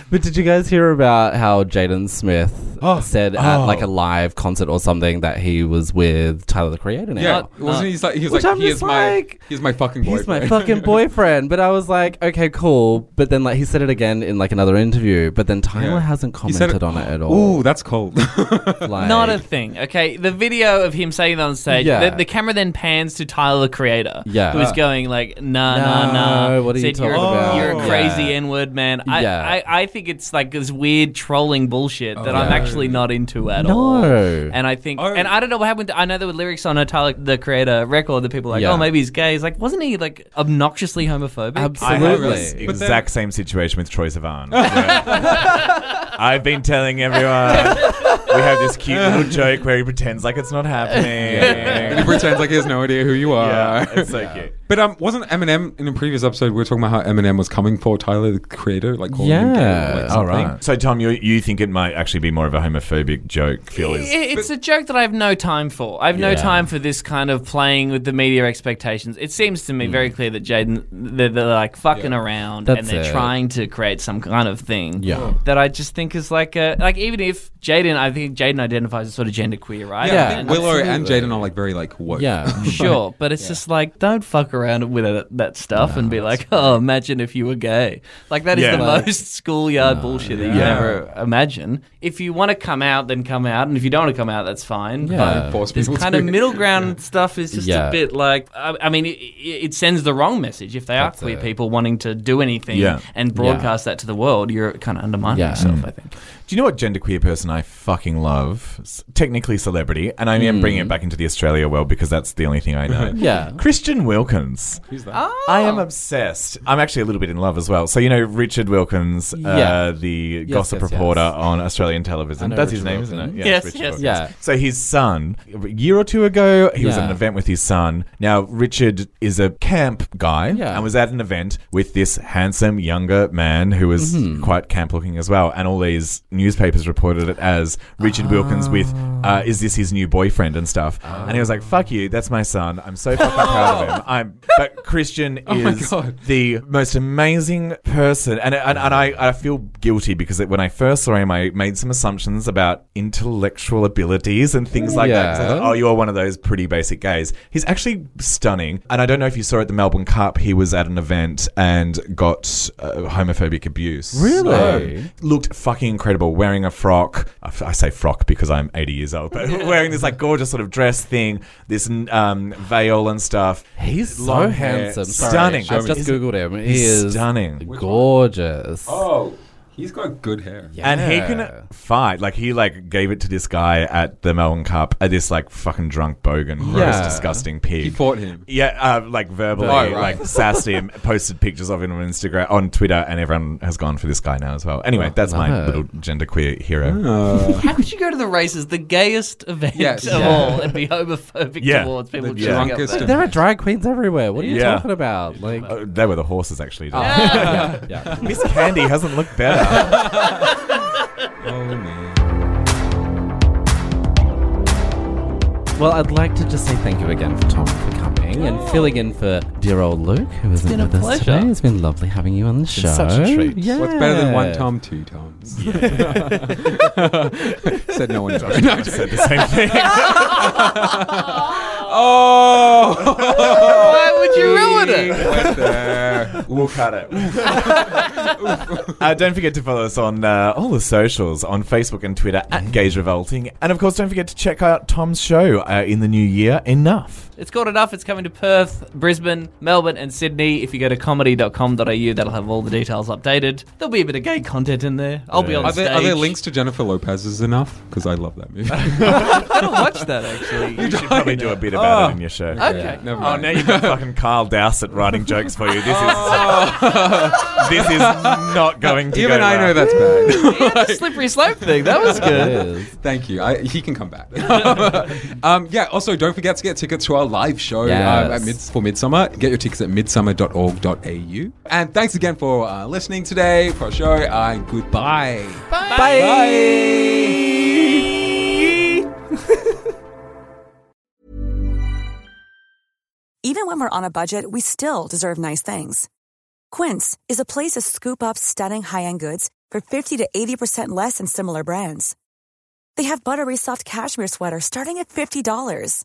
But did you guys hear about how Jaden Smith Oh. said at Oh. like a live concert or something that he was with Tyler the Creator now? Yeah, wasn't not- he? Like, he was Which like, I'm he just is my, he's my fucking boyfriend. He's my fucking boyfriend. But I was like, okay, cool. But then like he said it again in like another interview. But then Tyler Yeah. hasn't He said commented on it at all. Ooh, that's cold. Like- Not a thing. Okay, the video of him saying that on stage. Yeah. The, the camera then pans to Tyler the Creator. Yeah. who is going like, nah, nah, No, nah. what are you Said, you're, talking about? You're a Yeah. crazy N word man. I, Yeah. I, I think it's like this weird trolling bullshit that I'm actually not into at No. all. And I think, Oh. and I don't know what happened. To, I know there were lyrics on a Tyler the Creator record that people were like, Yeah. oh, maybe he's gay. He's like, wasn't he like obnoxiously homophobic? I have Absolutely. this But then- exact same situation with Troye Sivan. where I've been telling everyone we have this cute little joke where he pretends like it's not happening. and he pretends like he has no idea who you are. Yeah, it's so cute. But um, wasn't Eminem in a previous episode? We were talking about how Eminem was coming for Tyler, the creator, like calling him gay. Yeah. Or like Oh, All something. right. So, Tom, you you think it might actually be more of a homophobic joke? Feel is It- It's a joke that I have no time for. I have no Yeah. time for this kind of playing with the media expectations. It seems to me hmm. very clear that Jaden, they're, they're like fucking around That's and they're it. trying to create some kind of thing. Yeah. That I just think is like a, like even if Jaden, I think Jaden identifies as sort of genderqueer, right? Yeah, Yeah, I think Willow and. Jaden are like very like woke. Yeah. Sure, but it's just like don't fuck around with it, that stuff and be like, oh, imagine if you were gay. Like that is Yeah. the Like- most schoolyard bullshit that you Yeah. can ever imagine. If you want to come out, then come out, and if you don't want to come out, that's fine. Yeah. But Force this people kind to. of middle ground stuff is just a bit like, I, I mean, it, it sends the wrong message if they That's are queer it. people wanting to do anything and broadcast that to the world. You're kind of undermining yourself, mm. I think. Do you know what genderqueer person I fucking love? S- Technically celebrity, and I am bringing it back into the Australia world because that's the only thing I know. Yeah. Christian Wilkins. Who's that? I am obsessed. I'm actually a little bit in love as well. So you know Richard Wilkins, uh, the Yes, gossip yes, reporter yes. on Australian I television. know That's his Richard name, isn't it? Wilkins. Yes, Richard yes. Wilkins. Yeah. So his son, a year or two ago, he was at Yeah. an event with his son. Now Richard is a camp guy Yeah. and was at an event with this handsome younger man who was Mm-hmm. quite camp looking as well. And all these newspapers reported it as Richard Wilkins with, uh, is this his new boyfriend and stuff? And he was like, "Fuck you, that's my son. I'm so fucking proud of him." I'm, but Christian Oh is God. the most amazing person, and and, and I, I feel guilty because when I first saw him, I made some assumptions about intellectual abilities and things like that. I thought, oh, you're one of those pretty basic gays. He's actually stunning, and I don't know if you saw at the Melbourne Cup, he was at an event and got uh, homophobic abuse. Really? So, looked fucking incredible, wearing a frock. I say frock because I'm 80 years old, but wearing this like gorgeous sort of dress thing, this um, veil and stuff. He's so hair, handsome. Sorry, stunning. I've just googled him. He he's is stunning. gorgeous. Oh, he's got good hair. And he can fight. Like he like gave it to this guy at the Melbourne Cup, at this like fucking drunk bogan, gross, Yeah. disgusting pig. He fought him. Yeah, uh, like verbally, Oh, right. like sassed him, posted pictures of him on Instagram, on Twitter, and everyone has gone for this guy now as well. Anyway, that's my love it. little genderqueer hero. Uh, How could you go to the races, the gayest event Yes. of Yeah. all, and be homophobic Yeah. towards people The showing up drunkest there? of- There are drag queens everywhere. What are you Yeah. talking about? Like, Uh, they were the horses, actually. yeah, yeah. Miss Candy hasn't looked better. oh man. Well, I'd like to just say thank you again for Tom for coming and filling in for dear old Luke, who isn't been a with us pleasure. today. It's been lovely having you on the show. such a treat. Yeah. What's better than one Tom, two Toms? Said no one. No, I said the same thing. oh, Why would you ruin it? Went there. We'll cut it. uh, don't forget to follow us on uh, all the socials on Facebook and Twitter at Gays Revolting. And of course, don't forget to check out Tom's show uh, in the new year, Enough. It's called Enough. It's coming to Perth, Brisbane, Melbourne, and Sydney. If you go to comedy.com.au, that'll have all the details updated. There'll be a bit of gay content in there. I'll be on Are stage. there, are there links to Jennifer Lopez's enough? Because I love that movie. I don't watch that actually. You should probably do a bit about it in your show. Okay. Never Oh, mind. now you've got fucking Carl Dowsett writing jokes for you. This is this is not going to go. Even go I know that's bad. Yeah, the slippery slope thing. That was good. Thank you. I, he can come back. um, yeah. Also, don't forget to get tickets to our live show Yes. uh, at mid- for Midsumma. Get your tickets at midsumma.org.au. And thanks again for uh, listening today for our show. And goodbye. Bye. Even when we're on a budget, we still deserve nice things. Quince is a place to scoop up stunning high-end goods for 50 to 80% less than similar brands. They have buttery soft cashmere sweaters starting at $50,